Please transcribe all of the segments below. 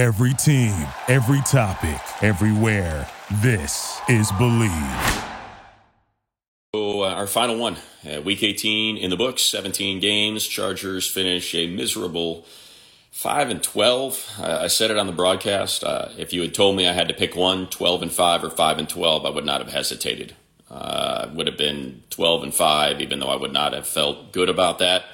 Every team, every topic, everywhere. This is Believe. So, uh, our final one, uh, week 18 in the books, 17 games. Chargers finish a miserable 5 and 12. Uh, I said it on the broadcast. Uh, if you had told me I had to pick one, 12 and 5 or 5 and 12, I would not have hesitated. Uh, would have been 12 and 5, even though I would not have felt good about that.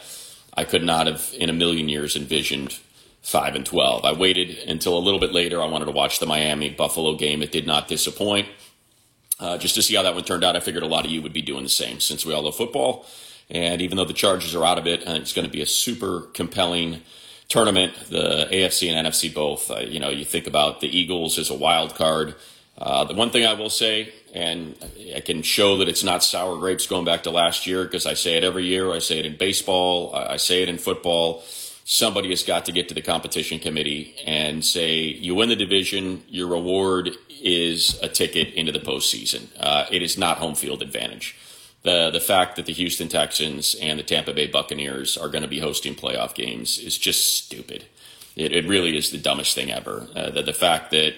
I could not have, in a million years, envisioned 5 and 12. I waited until a little bit later. I wanted to watch the Miami Buffalo game. It did not disappoint. Uh, just to see how that one turned out, I figured a lot of you would be doing the same since we all love football. And even though the Chargers are out of it, and it's going to be a super compelling tournament, the AFC and NFC both. Uh, you know, you think about the Eagles as a wild card. Uh, the one thing I will say, and I can show that it's not sour grapes going back to last year because I say it every year. I say it in baseball. I say it in football. Somebody has got to get to the competition committee and say, you win the division, your reward is a ticket into the postseason. Uh, it is not home field advantage. The, the fact that the Houston Texans and the Tampa Bay Buccaneers are going to be hosting playoff games is just stupid. It, it really is the dumbest thing ever. Uh, the, the fact that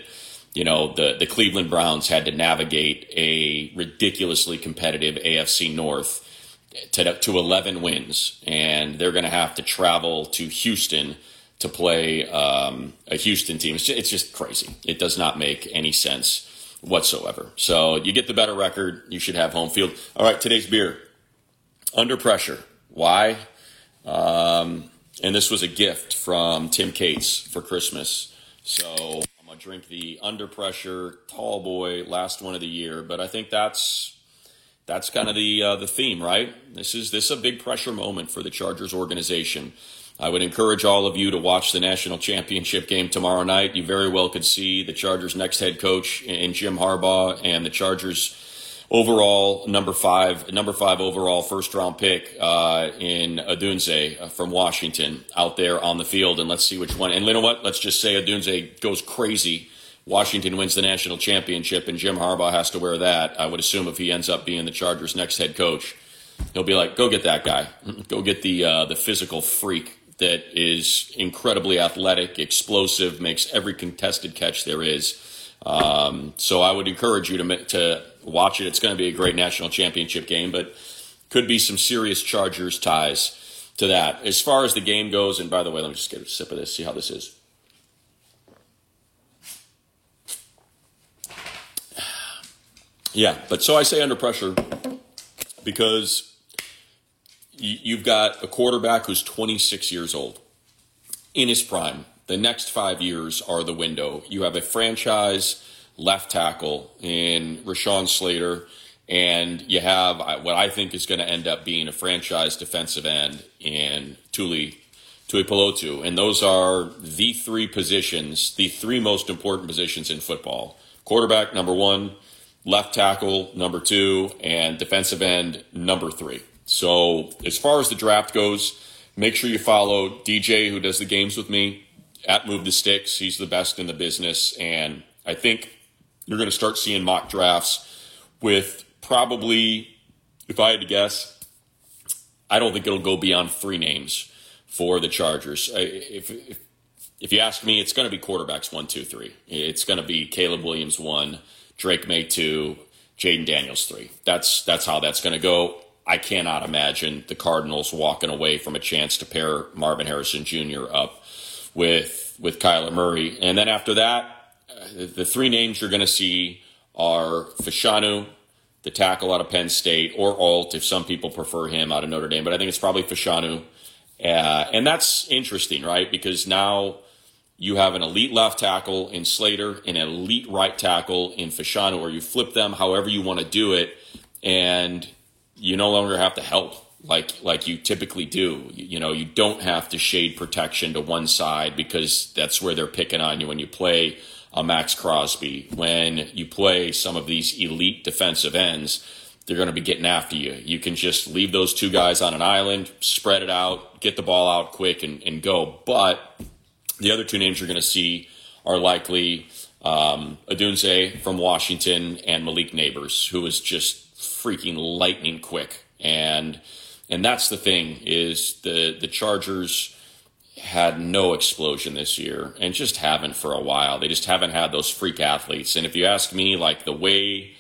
you know the, the Cleveland Browns had to navigate a ridiculously competitive AFC North to, to 11 wins, and they're going to have to travel to Houston to play um, a Houston team. It's just, it's just crazy. It does not make any sense whatsoever. So you get the better record. You should have home field. All right, today's beer. Under pressure. Why? Um, and this was a gift from Tim Cates for Christmas. So I'm gonna drink the under pressure tall boy last one of the year. But I think that's that's kind of the uh, the theme, right? This is this is a big pressure moment for the Chargers organization. I would encourage all of you to watch the national championship game tomorrow night. You very well could see the Chargers' next head coach in Jim Harbaugh and the Chargers' overall number five, number five overall first round pick uh, in Odunze from Washington out there on the field, and let's see which one. And you know what? Let's just say Odunze goes crazy. Washington wins the national championship, and Jim Harbaugh has to wear that. I would assume if he ends up being the Chargers' next head coach, he'll be like, "Go get that guy. Go get the uh, the physical freak that is incredibly athletic, explosive, makes every contested catch there is. Um, so I would encourage you to to watch it. It's going to be a great national championship game, but could be some serious Chargers ties to that. As far as the game goes, and by the way, let me just get a sip of this, see how this is. Yeah, but so I say under pressure because you've got a quarterback who's 26 years old in his prime. The next five years are the window. You have a franchise left tackle in Rashawn Slater, and you have uh, what I think is going to end up being a franchise defensive end in Tuli Tuipulotu. And those are the three positions, the three most important positions in football. Quarterback, number one, left tackle, number two, and defensive end, number three. So as far as the draft goes, make sure you follow DJ who does the games with me at Move the Sticks. He's the best in the business, and I think you're going to start seeing mock drafts with probably, if I had to guess, I don't think it'll go beyond three names for the Chargers. If, if, if you ask me, it's going to be quarterbacks one, two, three. It's going to be Caleb Williams one, Drake Maye two, Jayden Daniels three. That's that's how that's going to go. I cannot imagine the Cardinals walking away from a chance to pair Marvin Harrison Jr. up with with Kyler Murray. And then after that, uh, the three names you're going to see are Fashanu, the tackle out of Penn State, or Alt, if some people prefer him out of Notre Dame. But I think it's probably Fashanu. Uh, and that's interesting, right? Because now you have an elite left tackle in Slater, an elite right tackle in Fashanu, or you flip them however you want to do it. And you no longer have to help like like you typically do. You, you, know, you don't have to shade protection to one side because that's where they're picking on you when you play a Maxx Crosby. When you play some of these elite defensive ends, they're going to be getting after you. You can just leave those two guys on an island, spread it out, get the ball out quick, and, and go. But the other two names you're going to see are likely um, Odunze from Washington and Malik Nabers, who is just freaking lightning quick. And and that's the thing is the the Chargers had no explosion this year and just haven't for a while. They just haven't had those freak athletes. And if you ask me, like the way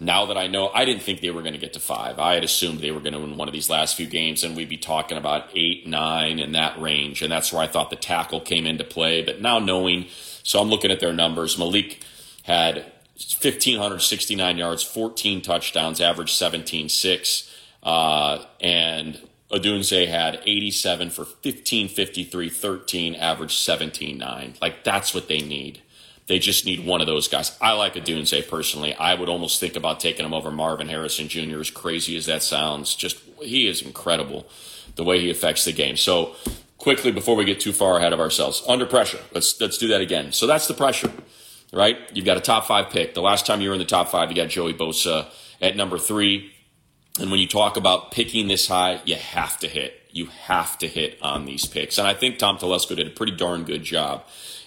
now that I know, I didn't think they were going to get to five. I had assumed they were going to win one of these last few games and we'd be talking about eight, nine in that range. And that's where I thought the tackle came into play. But now knowing, so I'm looking at their numbers. Malik had 1,569 yards, 14 touchdowns, average 17.6. Uh, and Odunze had 87 for 1553, 13, average 17.9. Like, that's what they need. They just need one of those guys. I like Odunze personally. I would almost think about taking him over Marvin Harrison Jr., as crazy as that sounds. Just, he is incredible the way he affects the game. So, quickly, before we get too far ahead of ourselves, under pressure. Let's, let's do that again. So, that's the pressure, right? You've got a top five pick. The last time you were in the top five, you got Joey Bosa at number three. And when you talk about picking this high, you have to hit. You have to hit on these picks. And I think Tom Telesco did a pretty darn good job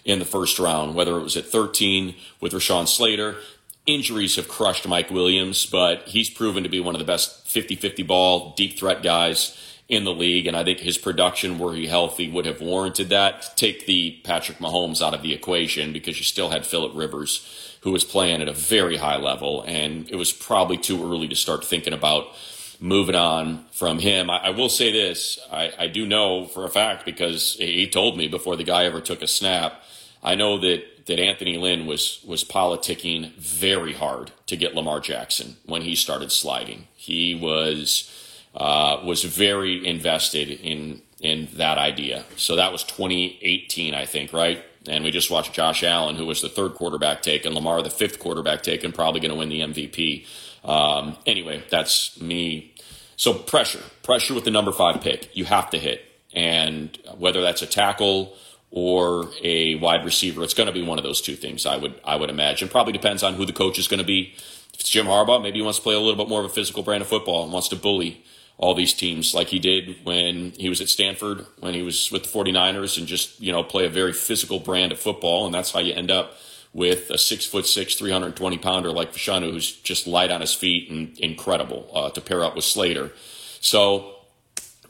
in the first round, whether it was at 13 with Rashawn Slater. Injuries have crushed Mike Williams, but he's proven to be one of the best 50 50 ball, deep threat guys in the league. And I think his production, were he healthy, would have warranted that. Take the Patrick Mahomes out of the equation because you still had Philip Rivers who was playing at a very high level, and it was probably too early to start thinking about moving on from him. I, I will say this: I, I, do know for a fact because he told me before the guy ever took a snap. I know that that Anthony Lynn was was politicking very hard to get Lamar Jackson when he started sliding. He was uh, was very invested in in that idea. So that was 2018, I think, right? And we just watched Josh Allen, who was the third quarterback taken, Lamar, the fifth quarterback taken, probably going to win the MVP. Um, anyway, that's me. So pressure, pressure with the number five pick, you have to hit. And whether that's a tackle or a wide receiver, it's going to be one of those two things. I would, I would imagine. Probably depends on who the coach is going to be. If it's Jim Harbaugh, maybe he wants to play a little bit more of a physical brand of football and wants to bully all these teams like he did when he was at Stanford, when he was with the 49ers, and just, you know, play a very physical brand of football. And that's how you end up with a six foot six, 320 pounder like Fashanu, who's just light on his feet and incredible uh, to pair up with Slater. So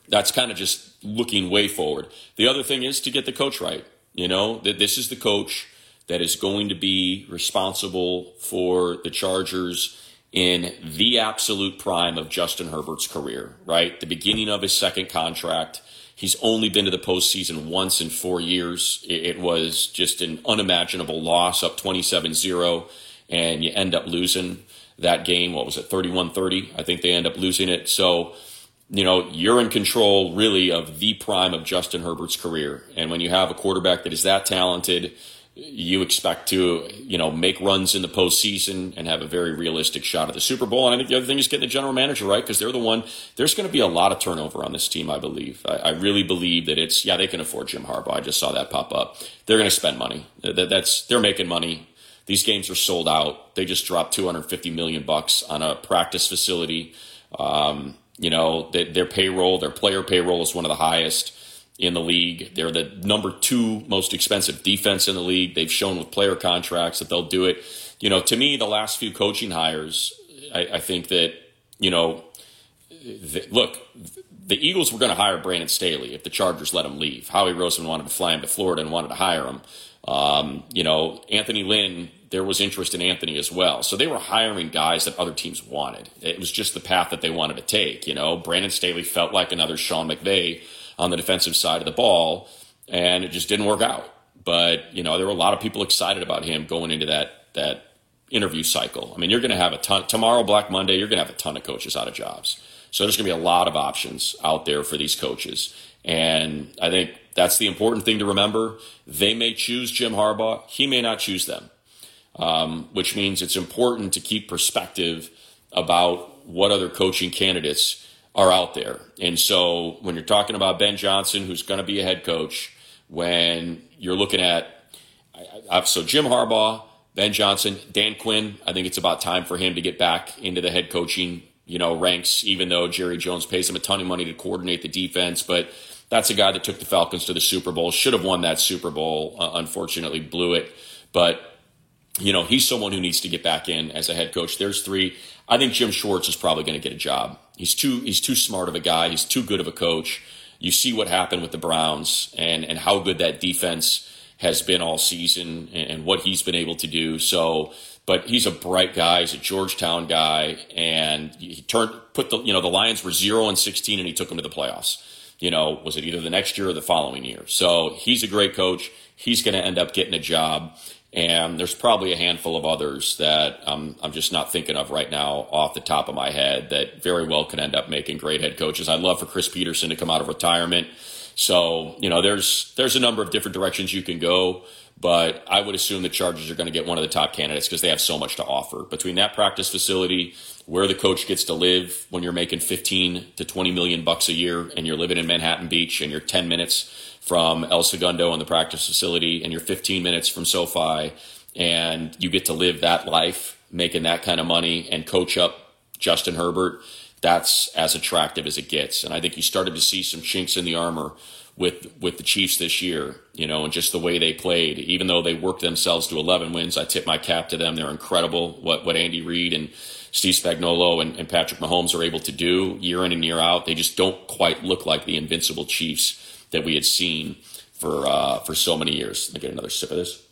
that's kind of just looking way forward. The other thing is to get the coach right. You know, that this is the coach that is going to be responsible for the Chargers in the absolute prime of Justin Herbert's career, right? The beginning of his second contract. He's only been to the postseason once in four years. It was just an unimaginable loss, up 27 0, and you end up losing that game. What was it, 31 30? I think they end up losing it. So, you know, you're in control really of the prime of Justin Herbert's career. And when you have a quarterback that is that talented, you expect to, you know, make runs in the postseason and have a very realistic shot at the Super Bowl. And I think the other thing is getting the general manager right because they're the one. There's going to be a lot of turnover on this team, I believe. I, I, really believe that it's yeah they can afford Jim Harbaugh. I just saw that pop up. They're going to spend money. That, that's they're making money. These games are sold out. They just dropped 250 million bucks on a practice facility. Um, you know, they, their payroll, their player payroll is one of the highest in the league. They're the number two most expensive defense in the league. They've shown with player contracts that they'll do it. You know, to me, the last few coaching hires, I, I think that, you know, the, look, the Eagles were going to hire Brandon Staley if the Chargers let him leave. Howie Roseman wanted to fly him to Florida and wanted to hire him. Um, you know, Anthony Lynn, there was interest in Anthony as well. So they were hiring guys that other teams wanted. It was just the path that they wanted to take. You know, Brandon Staley felt like another Sean McVay on the defensive side of the ball, and it just didn't work out. But you know, there were a lot of people excited about him going into that that interview cycle. I mean, you're going to have a ton tomorrow, Black Monday. You're going to have a ton of coaches out of jobs. So there's going to be a lot of options out there for these coaches, and I think that's the important thing to remember. They may choose Jim Harbaugh. He may not choose them, um, which means it's important to keep perspective about what other coaching candidates are out there. And so when you're talking about Ben Johnson, who's going to be a head coach, when you're looking at so Jim Harbaugh, Ben Johnson, Dan Quinn, I think it's about time for him to get back into the head coaching, you know, ranks. Even though Jerry Jones pays him a ton of money to coordinate the defense, but that's a guy that took the Falcons to the Super Bowl. Should have won that Super Bowl. Uh, unfortunately, blew it. But you know, he's someone who needs to get back in as a head coach. There's three. I think Jim Schwartz is probably going to get a job. He's too he's too smart of a guy. He's too good of a coach. you see what happened with the Browns and, and how good that defense has been all season and, and what he's been able to do. So, but he's a bright guy. He's a Georgetown guy, and he turned put the you know the Lions were zero and sixteen, and he took them to the playoffs. You know, was it either the next year or the following year? So he's a great coach. He's going to end up getting a job. And there's probably a handful of others that um, I'm just not thinking of right now off the top of my head that very well could end up making great head coaches. I'd love for Chris Petersen to come out of retirement. So, you know, there's there's a number of different directions you can go, but I would assume the Chargers are going to get one of the top candidates because they have so much to offer. Between that practice facility, where the coach gets to live when you're making 15 to 20 million bucks a year and you're living in Manhattan Beach and you're 10 minutes from El Segundo and the practice facility, and you're 15 minutes from SoFi, and you get to live that life, making that kind of money, and coach up Justin Herbert. That's as attractive as it gets, and I think you started to see some chinks in the armor with with the Chiefs this year, you know, and just the way they played. Even though they worked themselves to 11 wins, I tip my cap to them. They're incredible. What what Andy Reid and Steve Spagnuolo and, and Patrick Mahomes are able to do year in and year out, they just don't quite look like the invincible Chiefs that we had seen for uh, for so many years. Let me get another sip of this.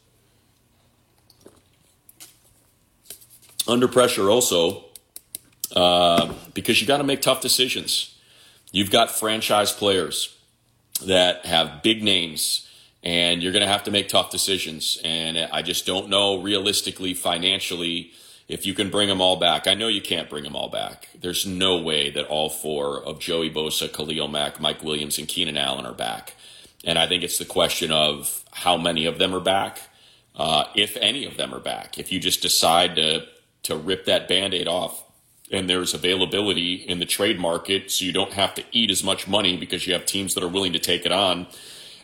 Under pressure, also, uh, because you got to make tough decisions. You've got franchise players that have big names, and you're going to have to make tough decisions. And I just don't know realistically, financially, if you can bring them all back. I know you can't bring them all back. There's no way that all four of Joey Bosa, Khalil Mack, Mike Williams, and Keenan Allen are back. And I think it's the question of how many of them are back, uh, if any of them are back. If you just decide to to rip that band-aid off and there's availability in the trade market so you don't have to eat as much money because you have teams that are willing to take it on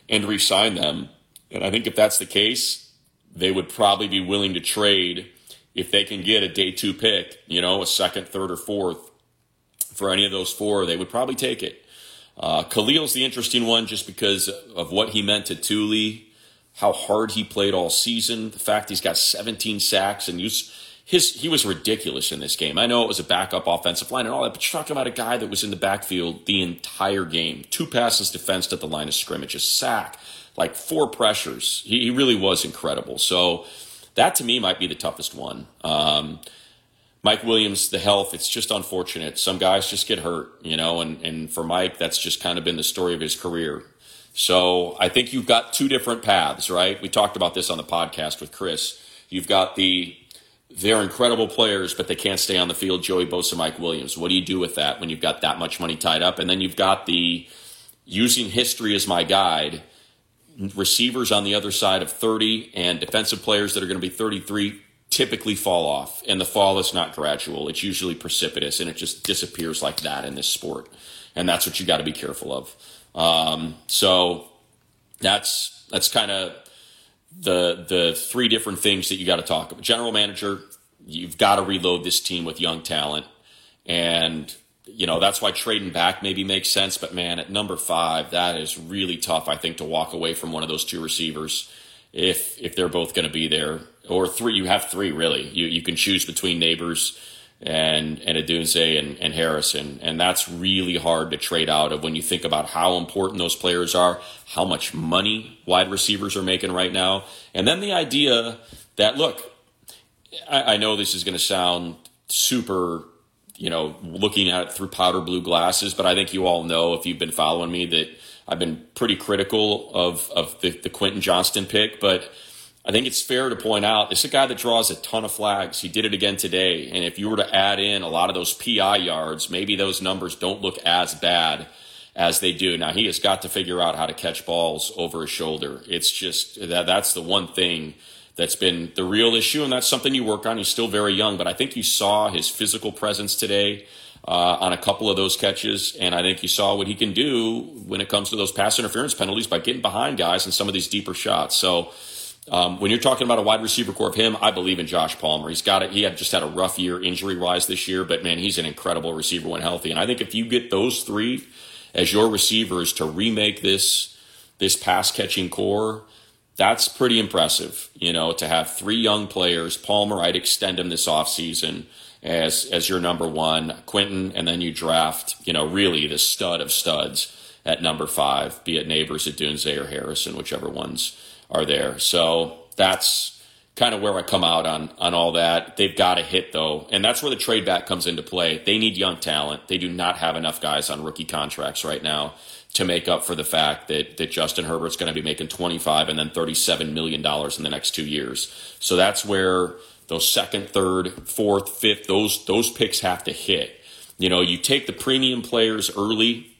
and re-sign them. And I think if that's the case, they would probably be willing to trade if they can get a day two pick, you know, a second, third, or fourth for any of those four, they would probably take it. Uh, Khalil's the interesting one just because of what he meant to Tuli, how hard he played all season, the fact he's got 17 sacks and his he was ridiculous in this game. I know it was a backup offensive line and all that, but you're talking about a guy that was in the backfield the entire game. Two passes defensed at the line of scrimmage, a sack, like four pressures. He, he really was incredible. So that to me might be the toughest one. Um, Mike Williams, the health, it's just unfortunate. Some guys just get hurt, you know, and, and for Mike, that's just kind of been the story of his career. So I think you've got two different paths, right? We talked about this on the podcast with Chris. You've got the they're incredible players, but they can't stay on the field. Joey Bosa, Mike Williams. What do you do with that when you've got that much money tied up? And then you've got the using history as my guide receivers on the other side of 30 and defensive players that are going to be 33 typically fall off. And the fall is not gradual, it's usually precipitous and it just disappears like that in this sport. And that's what you got to be careful of. Um, so that's that's kind of the the three different things that you got to talk about. General manager, you've got to reload this team with young talent. And you know, that's why trading back maybe makes sense. But man, at number five, that is really tough, I think, to walk away from one of those two receivers if if they're both going to be there. Or three, you have three really. You you can choose between Nabers and and Odunze and, and Harrison. And that's really hard to trade out of when you think about how important those players are, how much money wide receivers are making right now. And then the idea that look, I, I know this is going to sound super you know, looking at it through powder blue glasses. But I think you all know if you've been following me that I've been pretty critical of of the, the Quentin Johnston pick. But I think it's fair to point out this is a guy that draws a ton of flags. He did it again today. And if you were to add in a lot of those PI yards, maybe those numbers don't look as bad as they do. Now he has got to figure out how to catch balls over his shoulder. It's just that that's the one thing that's been the real issue, and that's something you work on. He's still very young, but I think you saw his physical presence today uh, on a couple of those catches, and I think you saw what he can do when it comes to those pass interference penalties by getting behind guys in some of these deeper shots. So. Um, when you're talking about a wide receiver core of him, I believe in Josh Palmer. He's got it. He had just had a rough year injury wise this year, but man, he's an incredible receiver when healthy. And I think if you get those three as your receivers to remake this this pass catching core, that's pretty impressive, you know, to have three young players. Palmer, I'd extend him this offseason as as your number one, Quentin, and then you draft, you know, really the stud of studs at number five, be it Nabers at Odunze, or Harrison, whichever ones are there. So that's kind of where I come out on on all that. They've got to hit though, and that's where the trade back comes into play. They need young talent. They do not have enough guys on rookie contracts right now to make up for the fact that that Justin Herbert's going to be making 25 and then 37 million dollars in the next 2 years. So that's where those second, third, fourth, fifth, those those picks have to hit. You know, you take the premium players early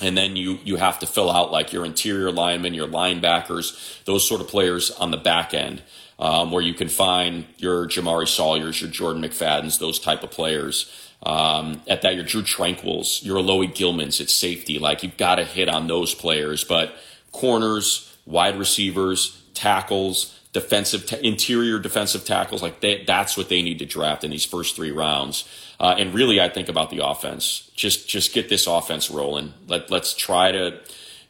and then you you have to fill out like your interior linemen, your linebackers, those sort of players on the back end, um, where you can find your Jamaree Salyers, your Jordan McFadden's, those type of players. Um, at that, your Drue Tranquills, your Alohi Gilmans at safety. Like you've got to hit on those players, but corners, wide receivers, tackles, defensive, t- interior defensive tackles, like they, that's what they need to draft in these first three rounds. Uh, and really, I think about the offense. Just just get this offense rolling. Let let's try to,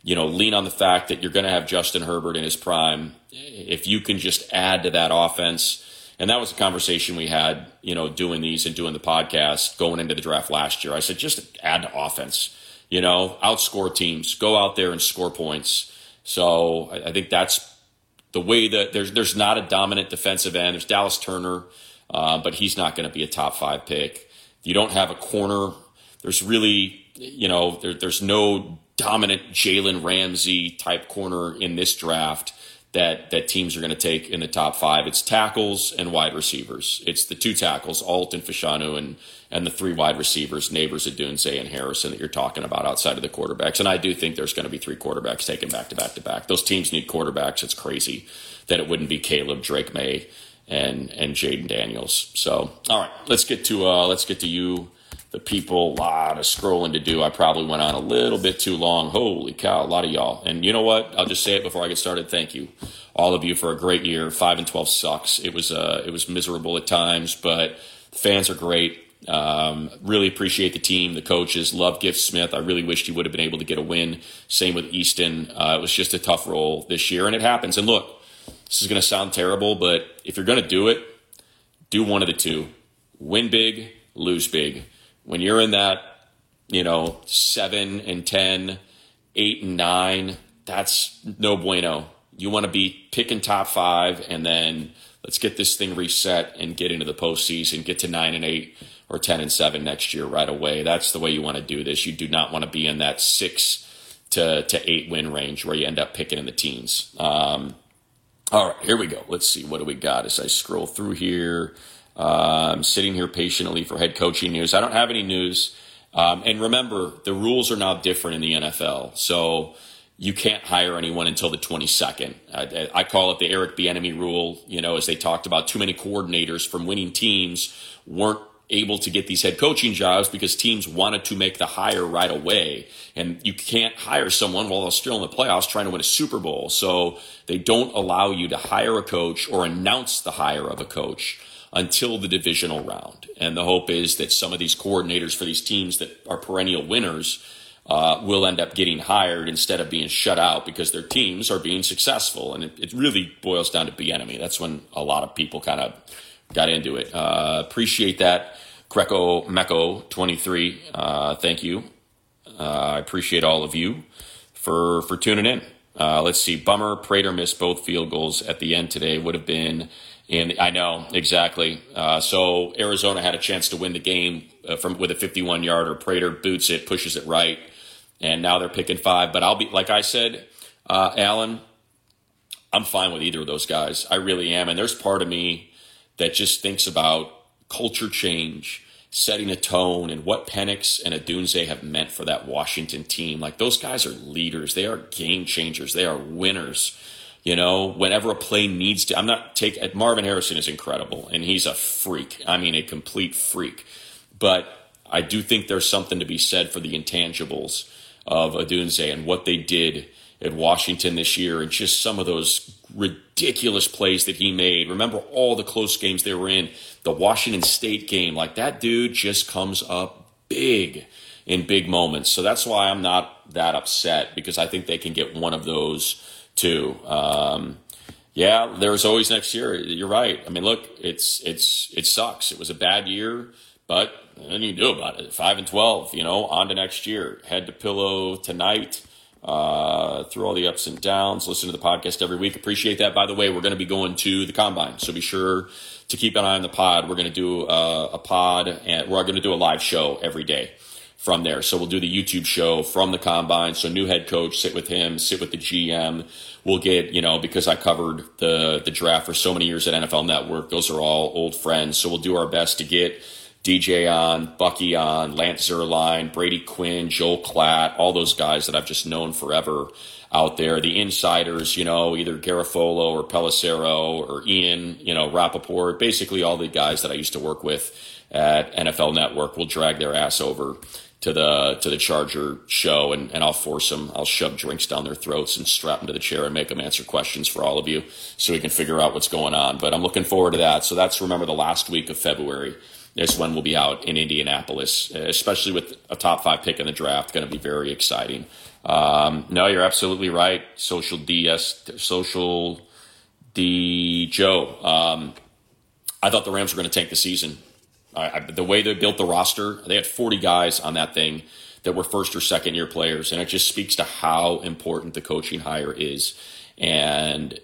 you know, lean on the fact that you're going to have Justin Herbert in his prime. If you can just add to that offense, and that was a conversation we had, you know, doing these and doing the podcast going into the draft last year. I said just add to offense. You know, outscore teams, go out there and score points. So I, I think that's the way that there's there's not a dominant defensive end. There's Dallas Turner, uh, but he's not going to be a top five pick. You don't have a corner. There's really, you know, there, there's no dominant Jalen Ramsey type corner in this draft that that teams are going to take in the top five. It's tackles and wide receivers. It's the two tackles, Alt and Fashanu, and and the three wide receivers, Nabers, Odunze, and Harrison that you're talking about outside of the quarterbacks. And I do think there's going to be three quarterbacks taken back to back to back. Those teams need quarterbacks. It's crazy that it wouldn't be Caleb, Drake Maye, and and Jayden Daniels. So all right, let's get to uh, let's get to you, the people. A lot of scrolling to do. I probably went on a little bit too long. Holy cow, a lot of y'all. And you know what? I'll just say it before I get started. Thank you, all of you, for a great year. Five and twelve sucks. It was uh, it was miserable at times, but fans are great. Um, really appreciate the team, the coaches. Love Giff Smith. I really wished he would have been able to get a win. Same with Easton. Uh, it was just a tough role this year, and it happens. And look, this is going to sound terrible, but if you're going to do it, do one of the two win big, lose big. When you're in that, you know, seven and 10, eight and nine, that's no bueno. You want to be picking top five and then let's get this thing reset and get into the postseason, get to nine and eight or 10 and seven next year right away. That's the way you want to do this. You do not want to be in that six to, to eight win range where you end up picking in the teens. Um, all right, here we go. Let's see. What do we got as I scroll through here? I'm sitting here patiently for head coaching news. I don't have any news. Um, and remember, the rules are now different in the NFL. So you can't hire anyone until the 22nd. I, I call it the Eric Bieniemy rule. You know, as they talked about, too many coordinators from winning teams weren't able to get these head coaching jobs because teams wanted to make the hire right away. And you can't hire someone while they're still in the playoffs trying to win a Super Bowl. So they don't allow you to hire a coach or announce the hire of a coach until the divisional round. And the hope is that some of these coordinators for these teams that are perennial winners uh, will end up getting hired instead of being shut out because their teams are being successful. And it, it really boils down to Bieniemy. That's when a lot of people kind of got into it. Uh, appreciate that. Greco Mecco 23, uh, thank you. Uh, I appreciate all of you for, for tuning in. Uh, let's see. Bummer. Prater missed both field goals at the end today. Would have been in. I know exactly. Uh, so Arizona had a chance to win the game uh, from with a 51 yarder. Prater boots it, pushes it right, and now they're picking five. But I'll be like I said, uh, Alan. I'm fine with either of those guys. I really am. And there's part of me that just thinks about culture change, setting a tone, and what Penix and Odunze have meant for that Washington team. Like those guys are leaders. They are game changers. They are winners. You know, whenever a play needs to, I'm not taking Marvin Harrison is incredible and he's a freak. I mean, a complete freak. But I do think there's something to be said for the intangibles of Odunze and what they did at Washington this year and just some of those ridiculous plays that he made. Remember all the close games they were in. The Washington State game, like that dude just comes up big in big moments. So that's why I'm not that upset because I think they can get one of those too. Um, yeah, there's always next year. You're right. I mean, look, it's it's it sucks. It was a bad year, But then you do about it. Five and twelve, you know, on to next year. Head to pillow tonight. Uh, through all the ups and downs. Listen to the podcast every week. Appreciate that. By the way, we're going to be going to the combine, so be sure to keep an eye on the pod. We're going to do uh, a pod, and we're going to do a live show every day from there. So we'll do the YouTube show from the combine. So new head coach, sit with him, sit with the GM. We'll get, you know, because I covered the the draft for so many years at NFL Network, those are all old friends. So we'll do our best to get DJ on, Bucky on, Lance Zierlein, Brady Quinn, Joel Klatt, all those guys that I've just known forever out there. The insiders, you know, either Garafolo or Pelissero or Ian, you know, Rapoport, basically all the guys that I used to work with at NFL Network will drag their ass over to the to the Charger show, and, and I'll force them. I'll shove drinks down their throats and strap them to the chair and make them answer questions for all of you, so we can figure out what's going on. But I'm looking forward to that. So that's remember the last week of February is when we'll be out in Indianapolis, especially with a top five pick in the draft. Going to be very exciting. Um, no, you're absolutely right. Social DS, social D Joe. Um, I thought the Rams were going to tank the season. I, I, the way they built the roster, they had 40 guys on that thing that were first or second year players, and it just speaks to how important the coaching hire is. And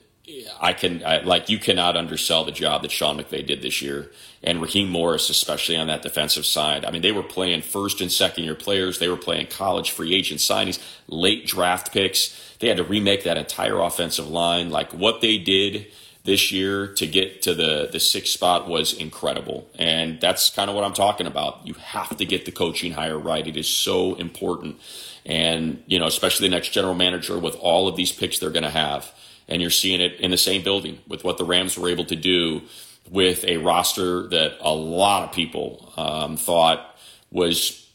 I can I, like you cannot undersell the job that Sean McVay did this year, and Raheem Morris especially on that defensive side. I mean, they were playing first and second year players. They were playing college free agent signings, late draft picks. They had to remake that entire offensive line. Like what they did this year to get to the the sixth spot was incredible, and that's kind of what I'm talking about. You have to get the coaching hire right. It is so important, and you know, especially the next general manager with all of these picks they're going to have and you're seeing it in the same building with what the Rams were able to do with a roster that a lot of people um, thought was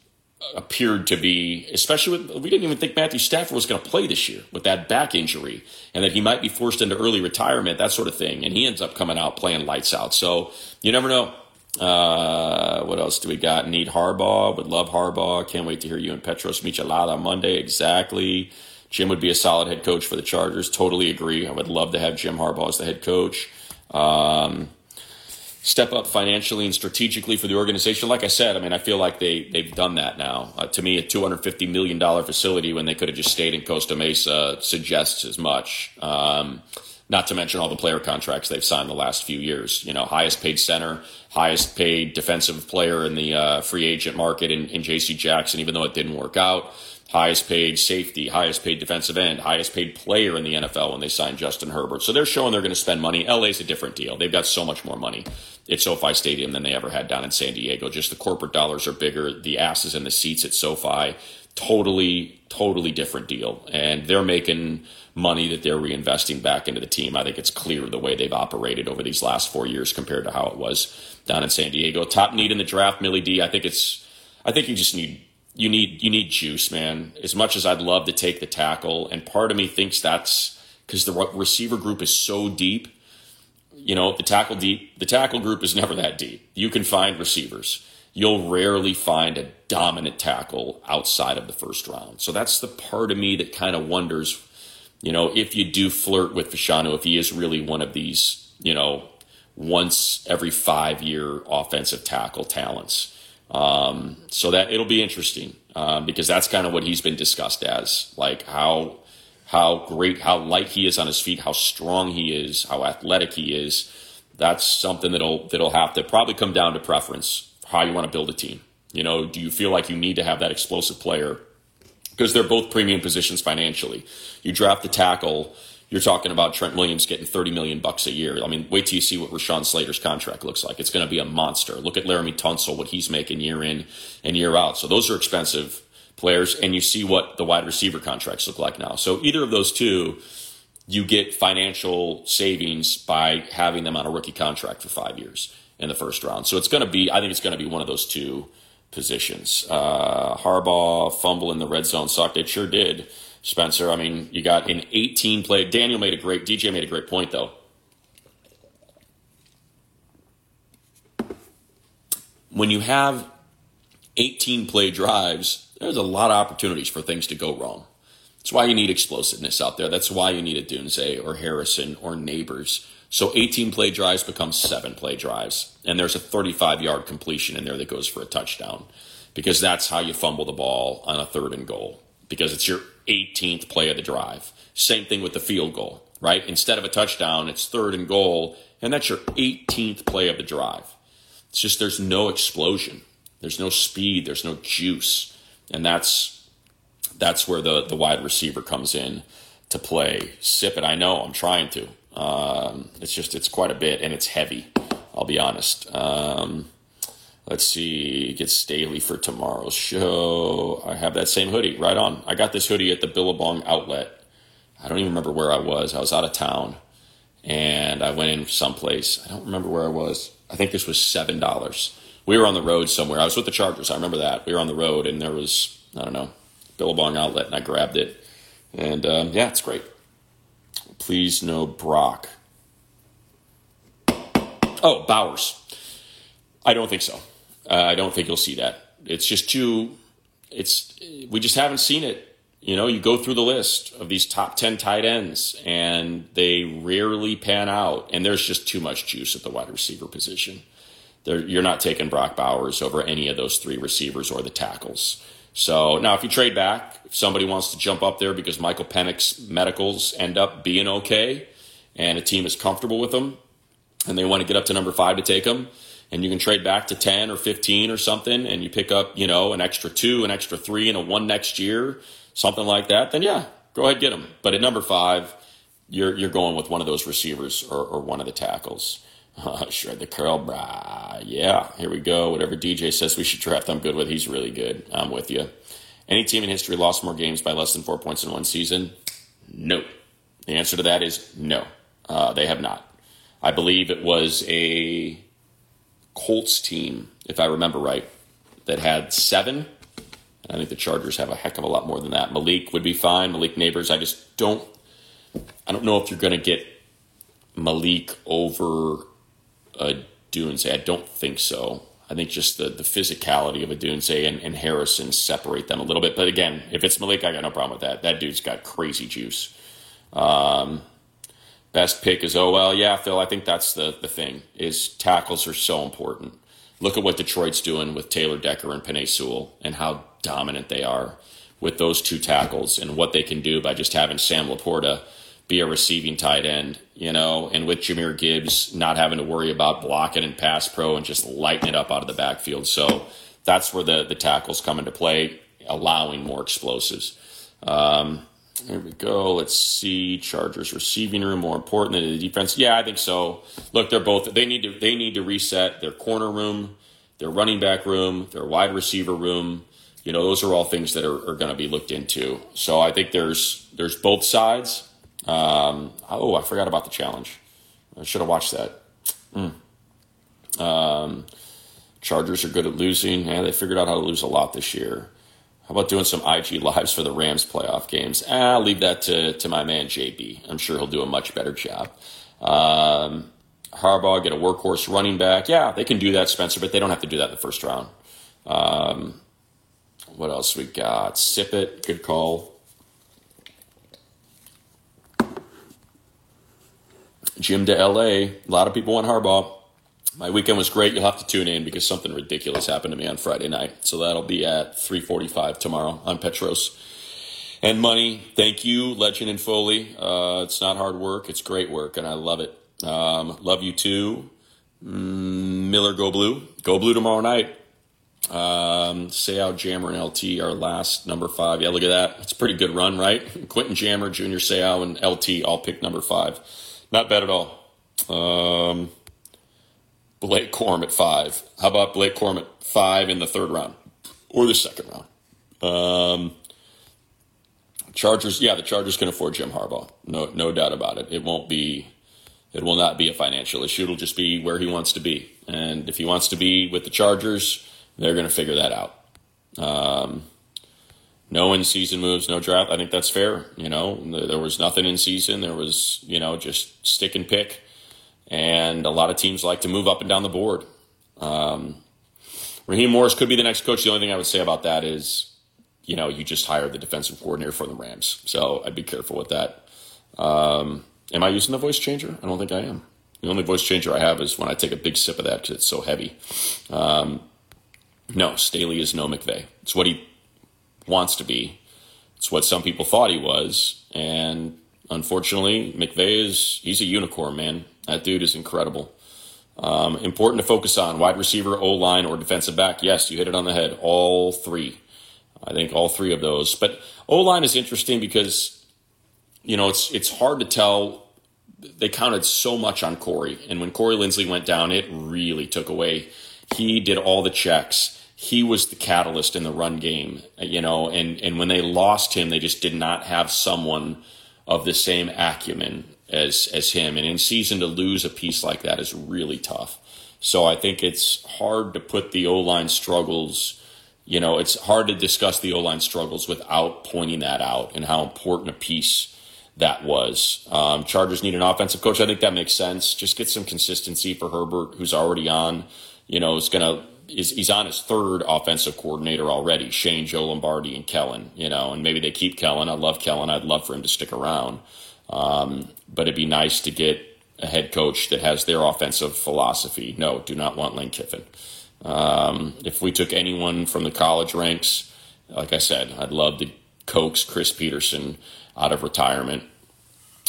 appeared to be, especially with, we didn't even think Matthew Stafford was going to play this year with that back injury and that he might be forced into early retirement, that sort of thing. And he ends up coming out playing lights out. So you never know. Uh, what else do we got? Need Harbaugh. Would love Harbaugh. Can't wait to hear you and Petros Michelada on Monday. Exactly. Jim would be a solid head coach for the Chargers. Totally agree. I would love to have Jim Harbaugh as the head coach. Um, step up financially and strategically for the organization. Like I said, I mean, I feel like they they've done that now. Uh, to me, a two hundred fifty million dollar facility when they could have just stayed in Costa Mesa suggests as much. Um, not to mention all the player contracts they've signed the last few years. You know, highest paid center, highest paid defensive player in the uh, free agent market in, in J.C. Jackson, even though it didn't work out highest paid safety, highest paid defensive end, highest paid player in the NFL when they signed Justin Herbert. So they're showing they're going to spend money. LA's a different deal. They've got so much more money at SoFi Stadium than they ever had down in San Diego. Just the corporate dollars are bigger, the asses and the seats at SoFi. Totally, totally different deal. And they're making money that they're reinvesting back into the team. I think it's clear the way they've operated over these last four years compared to how it was down in San Diego. Top need in the draft, Millie D. I think it's I think you just need you need you need juice, man. As much as I'd love to take the tackle, and part of me thinks that's because the receiver group is so deep. You know, the tackle deep, the tackle group is never that deep. You can find receivers. You'll rarely find a dominant tackle outside of the first round. So that's the part of me that kind of wonders, you know, if you do flirt with Fashanu, if he is really one of these, you know, once every five year offensive tackle talents um, so that it'll be interesting um, because that's kind of what he's been discussed as, like how how great, how light he is on his feet, how strong he is, how athletic he is. That's something that'll that'll have to probably come down to preference, how you want to build a team. You know, do you feel like you need to have that explosive player? Because they're both premium positions financially. You draft the tackle you're talking about Trent Williams getting 30 million bucks a year. I mean, wait till you see what Rashawn Slater's contract looks like. It's going to be a monster. Look at Laremy Tunsil, what he's making year in and year out. So those are expensive players, and you see what the wide receiver contracts look like now. So either of those two, you get financial savings by having them on a rookie contract for five years in the first round. So it's going to be, I think it's going to be one of those two positions. Uh, Harbaugh fumble in the red zone sucked. It sure did. Spencer. I mean, you got an 18 play. Daniel made a great, DJ made a great point, though. When you have 18 play drives, there's a lot of opportunities for things to go wrong. That's why you need explosiveness out there. That's why you need Odunze or Harrison or Nabers. So 18 play drives become seven play drives. And there's a 35 yard completion in there that goes for a touchdown because that's how you fumble the ball on a third and goal because it's your 18th play of the drive. Same thing with the field goal, right? Instead of a touchdown, it's third and goal, and that's your 18th play of the drive. It's just there's no explosion, there's no speed, there's no juice, and that's that's where the the wide receiver comes in to play. Sip it, I know, I'm trying to. Um, it's just it's quite a bit, and it's heavy. I'll be honest. Um, let's see, get Staley for tomorrow's show. I have that same hoodie right on. I got this hoodie at the Billabong outlet. I don't even remember where I was. I was out of town, and I went in someplace. I don't remember where I was. I think this was seven dollars. We were on the road somewhere. I was with the Chargers. I remember that. We were on the road, and there was I don't know Billabong outlet, and I grabbed it, and um, yeah, it's great. Please no Brock. Oh, Bowers. I don't think so. Uh, I don't think you'll see that. It's just too. It's we just haven't seen it. You know, you go through the list of these top ten tight ends, and they rarely pan out. And there's just too much juice at the wide receiver position. There, you're not taking Brock Bowers over any of those three receivers or the tackles. So now, if you trade back, if somebody wants to jump up there because Michael Penix's medicals end up being okay, and a team is comfortable with them, and they want to get up to number five to take them, and you can trade back to 10 or 15 or something, and you pick up, you know, an extra two, an extra three, and a one next year, something like that, then yeah, go ahead get them. But at number five, you're you're going with one of those receivers or, or one of the tackles. Uh, shred the curl, brah. Yeah, here we go. Whatever DJ says we should draft, I'm good with. He's really good. I'm with you. Any team in history lost more games by less than four points in one season? No. The answer to that is no. Uh, they have not. I believe it was a Colts team, if I remember right, that had seven. I think the Chargers have a heck of a lot more than that. Malik would be fine. Malik Nabers. I just don't. I don't know if you're going to get Malik over a Dunze. I don't think so. I think just the, the physicality of Odunze and, and Harrison separate them a little bit. But again, if it's Malik, I got no problem with that. That dude's got crazy juice. Um, best pick is oh well, yeah, Phil. I think that's the the thing is tackles are so important. Look at what Detroit's doing with Taylor Decker and Penei Sewell and how dominant they are with those two tackles and what they can do by just having Sam LaPorta be a receiving tight end, you know, and with Jahmyr Gibbs not having to worry about blocking and pass pro and just lighting it up out of the backfield. So that's where the, the tackles come into play, allowing more explosives. Um, there we go. Let's see. Chargers receiving room more important than the defense. Yeah, I think so. Look, they're both. They need to. They need to reset their corner room, their running back room, their wide receiver room. You know, those are all things that are, are going to be looked into. So I think there's there's both sides. Um, oh, I forgot about the challenge. I should have watched that. Mm. Um, Chargers are good at losing. Yeah, they figured out how to lose a lot this year. About doing some IG lives for the Rams playoff games? Ah, I'll leave that to, to my man JB. I'm sure he'll do a much better job. Um, Harbaugh get a workhorse running back. Yeah, they can do that, Spencer, but they don't have to do that in the first round. Um, what else we got? Sip it, good call. Jim to LA. A lot of people want Harbaugh. My weekend was great. You'll have to tune in because something ridiculous happened to me on Friday night. So that'll be at 3:45 tomorrow on Petros. And money, thank you, Legend and Foley. Uh, it's not hard work; it's great work, and I love it. Um, love you too, mm, Miller. Go blue, go blue tomorrow night. Um, Seau Jammer and LT our last number five. Yeah, look at that. It's a pretty good run, right? Quentin Jammer, Junior Seau, and LT all picked number five. Not bad at all. Um, Blake Corum at five. How about Blake Corum at five in the third round or the second round? Um, Chargers, yeah, the Chargers can afford Jim Harbaugh. No, no doubt about it. It won't be, it will not be a financial issue. It'll just be where he wants to be. And if he wants to be with the Chargers, they're going to figure that out. Um, no in season moves, no draft. I think that's fair. You know, there was nothing in season. There was, you know, just stick and pick. And a lot of teams like to move up and down the board. Um, Raheem Morris could be the next coach. The only thing I would say about that is, you know, you just hired the defensive coordinator for the Rams. So I'd be careful with that. Um, am I using the voice changer? I don't think I am. The only voice changer I have is when I take a big sip of that because it's so heavy. Um, no, Staley is no McVay. It's what he wants to be. It's what some people thought he was, and unfortunately, McVay is he's a unicorn, man. That dude is incredible. Um, important to focus on wide receiver, O line, or defensive back. Yes, you hit it on the head. All three. I think all three of those. But O line is interesting because you know it's it's hard to tell. They counted so much on Corey, and when Corey Linsley went down, it really took away. He did all the checks. He was the catalyst in the run game, you know. And and when they lost him, they just did not have someone of the same acumen as as him. And in season to lose a piece like that is really tough. So I think it's hard to put the O line struggles. You know, it's hard to discuss the O line struggles without pointing that out and how important a piece that was. Um, Chargers need an offensive coach. I think that makes sense. Just get some consistency for Herbert, who's already on. You know, is to is he's on his third offensive coordinator already. Shane, Joe Lombardi, and Kellen. You know, and maybe they keep Kellen. I love Kellen. I'd love for him to stick around. Um, but it'd be nice to get a head coach that has their offensive philosophy. No, do not want Lane Kiffin. Um, if we took anyone from the college ranks, like I said, I'd love to coax Chris Petersen out of retirement.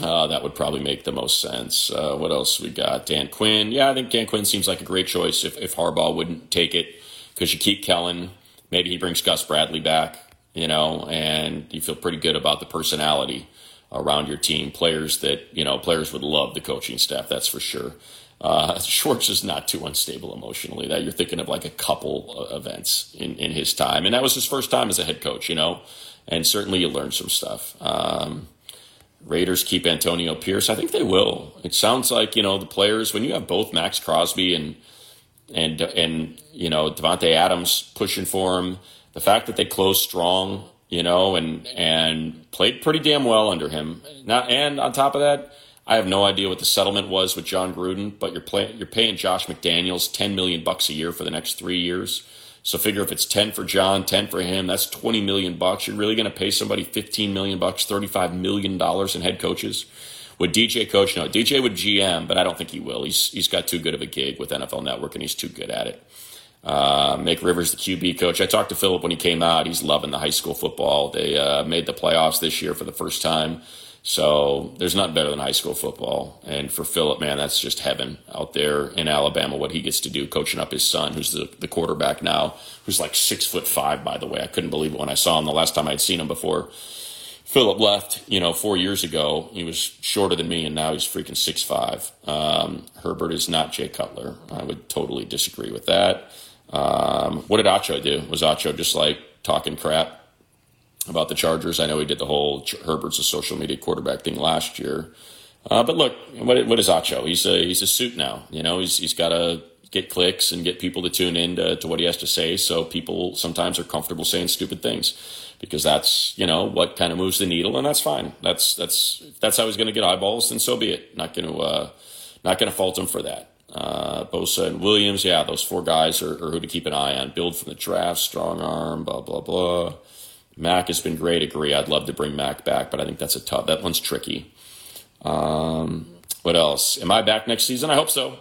Uh, that would probably make the most sense. Uh, what else we got? Dan Quinn. Yeah, I think Dan Quinn seems like a great choice if, if Harbaugh wouldn't take it because you keep Kellen. Maybe he brings Gus Bradley back, you know, and you feel pretty good about the personality around your team. Players that, you know, players would love the coaching staff, that's for sure. Uh, Schwartz is not too unstable emotionally. That you're thinking of like a couple events in, in his time, and that was his first time as a head coach, you know. And certainly you learn some stuff. Um, Raiders keep Antonio Pierce. I think they will. It sounds like you know the players when you have both Maxx Crosby and and and you know Davante Adams pushing for him. The fact that they closed strong, you know, and and played pretty damn well under him. Now, and on top of that, I have no idea what the settlement was with Jon Gruden, but you're playing you're paying Josh McDaniels ten million bucks a year for the next three years. So figure if it's 10 for Jon, 10 for him, that's 20 million bucks. You're really going to pay somebody 15 million bucks, 35 million dollars in head coaches. Would DJ coach? No, DJ would GM, but I don't think he will. He's he's got too good of a gig with NFL Network, and he's too good at it. Uh, make Rivers the QB coach. I talked to Philip when he came out. He's loving the high school football. They uh, made the playoffs this year for the first time. So there's nothing better than high school football. And for Philip, man, that's just heaven out there in Alabama, what he gets to do coaching up his son, who's the, the quarterback now, who's like six foot five, by the way. I couldn't believe it when I saw him the last time I'd seen him before. Philip left, you know, four years ago. He was shorter than me, and now he's freaking six five. Um, Herbert is not Jay Cutler. I would totally disagree with that. Um, what did Acho do? Was Acho just like talking crap? about the Chargers. I know he did the whole Herbert's a social media quarterback thing last year. Uh, but look, what, what is Acho? He's a he's a suit now. You know, he's he's got to get clicks and get people to tune in to, to what he has to say. So people sometimes are comfortable saying stupid things because that's you know what kind of moves the needle, and that's fine. That's that's that's how he's going to get eyeballs, then so be it. Not going to uh, not going to fault him for that. Uh, Bosa and Williams, yeah, those four guys are, are who to keep an eye on. Build from the draft, strong arm, blah blah blah. Mac has been great. Agree. I'd love to bring Mac back, but I think that's a tough. That one's tricky. Um, what else? Am I back next season? I hope so.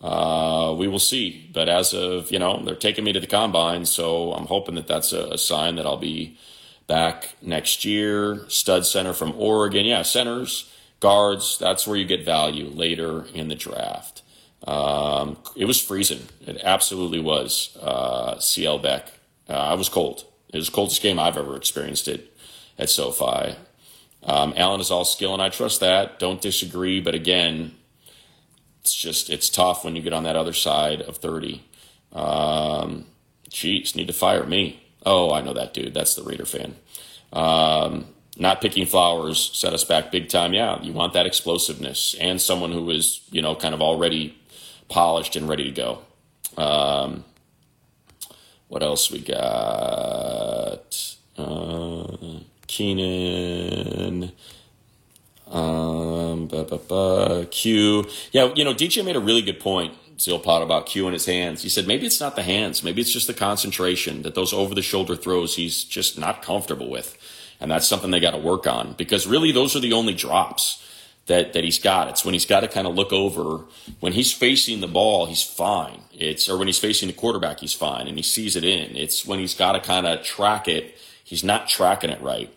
Uh, we will see. But as of you know, they're taking me to the combine, so I'm hoping that that's a, a sign that I'll be back next year. Stud center from Oregon. Yeah, centers, guards. That's where you get value later in the draft. Um, it was freezing. It absolutely was. Uh, CL Beck. Uh, I was cold. It was the coldest game I've ever experienced it at SoFi. Um, Allen is all skill, and I trust that. Don't disagree, but again, it's just it's tough when you get on that other side of thirty. Um, geez, need to fire me. Oh, I know that dude. That's the Raider fan. Um, not picking flowers set us back big time. Yeah, you want that explosiveness and someone who is you know kind of already polished and ready to go. Um, what else we got? Uh, Keenan. Um, Q. Yeah, you know, DJ made a really good point, Zilpot, about Q in his hands. He said maybe it's not the hands, maybe it's just the concentration that those over the shoulder throws he's just not comfortable with. And that's something they got to work on because really those are the only drops. That that he's got. It's when he's got to kind of look over when he's facing the ball, he's fine. It's or when he's facing the quarterback, he's fine, and he sees it in. It's when he's got to kind of track it, he's not tracking it right.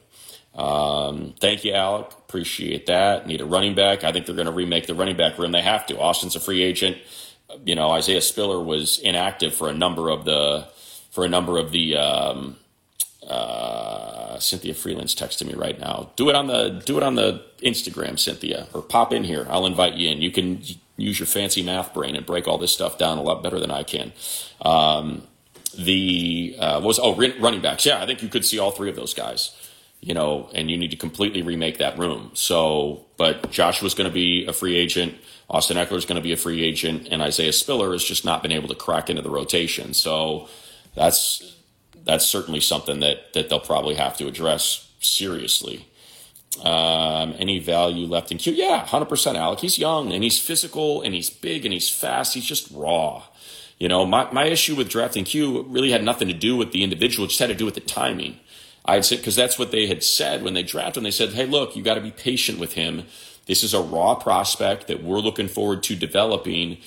Um, thank you, Alec. Appreciate that. Need a running back. I think they're going to remake the running back room. They have to. Austin's a free agent. You know, Isaiah Spiller was inactive for a number of the for a number of the um, uh, Cynthia Frelund's texting me right now. Do it on the do it on the Instagram, Cynthia, or pop in here. I'll invite you in. You can use your fancy math brain and break all this stuff down a lot better than I can. Um, the uh, was oh running backs. Yeah, I think you could see all three of those guys. You know, and you need to completely remake that room. So, but Joshua's going to be a free agent. Austin Ekeler is going to be a free agent, and Isaiah Spiller has just not been able to crack into the rotation. So that's that's certainly something that that they'll probably have to address seriously. Um, any value left in Q? Yeah, hundred percent. Alec, he's young and he's physical and he's big and he's fast. He's just raw. You know, my my issue with drafting Q really had nothing to do with the individual; it just had to do with the timing. I'd say because that's what they had said when they drafted him. They said, "Hey, look, you got to be patient with him. This is a raw prospect that we're looking forward to developing."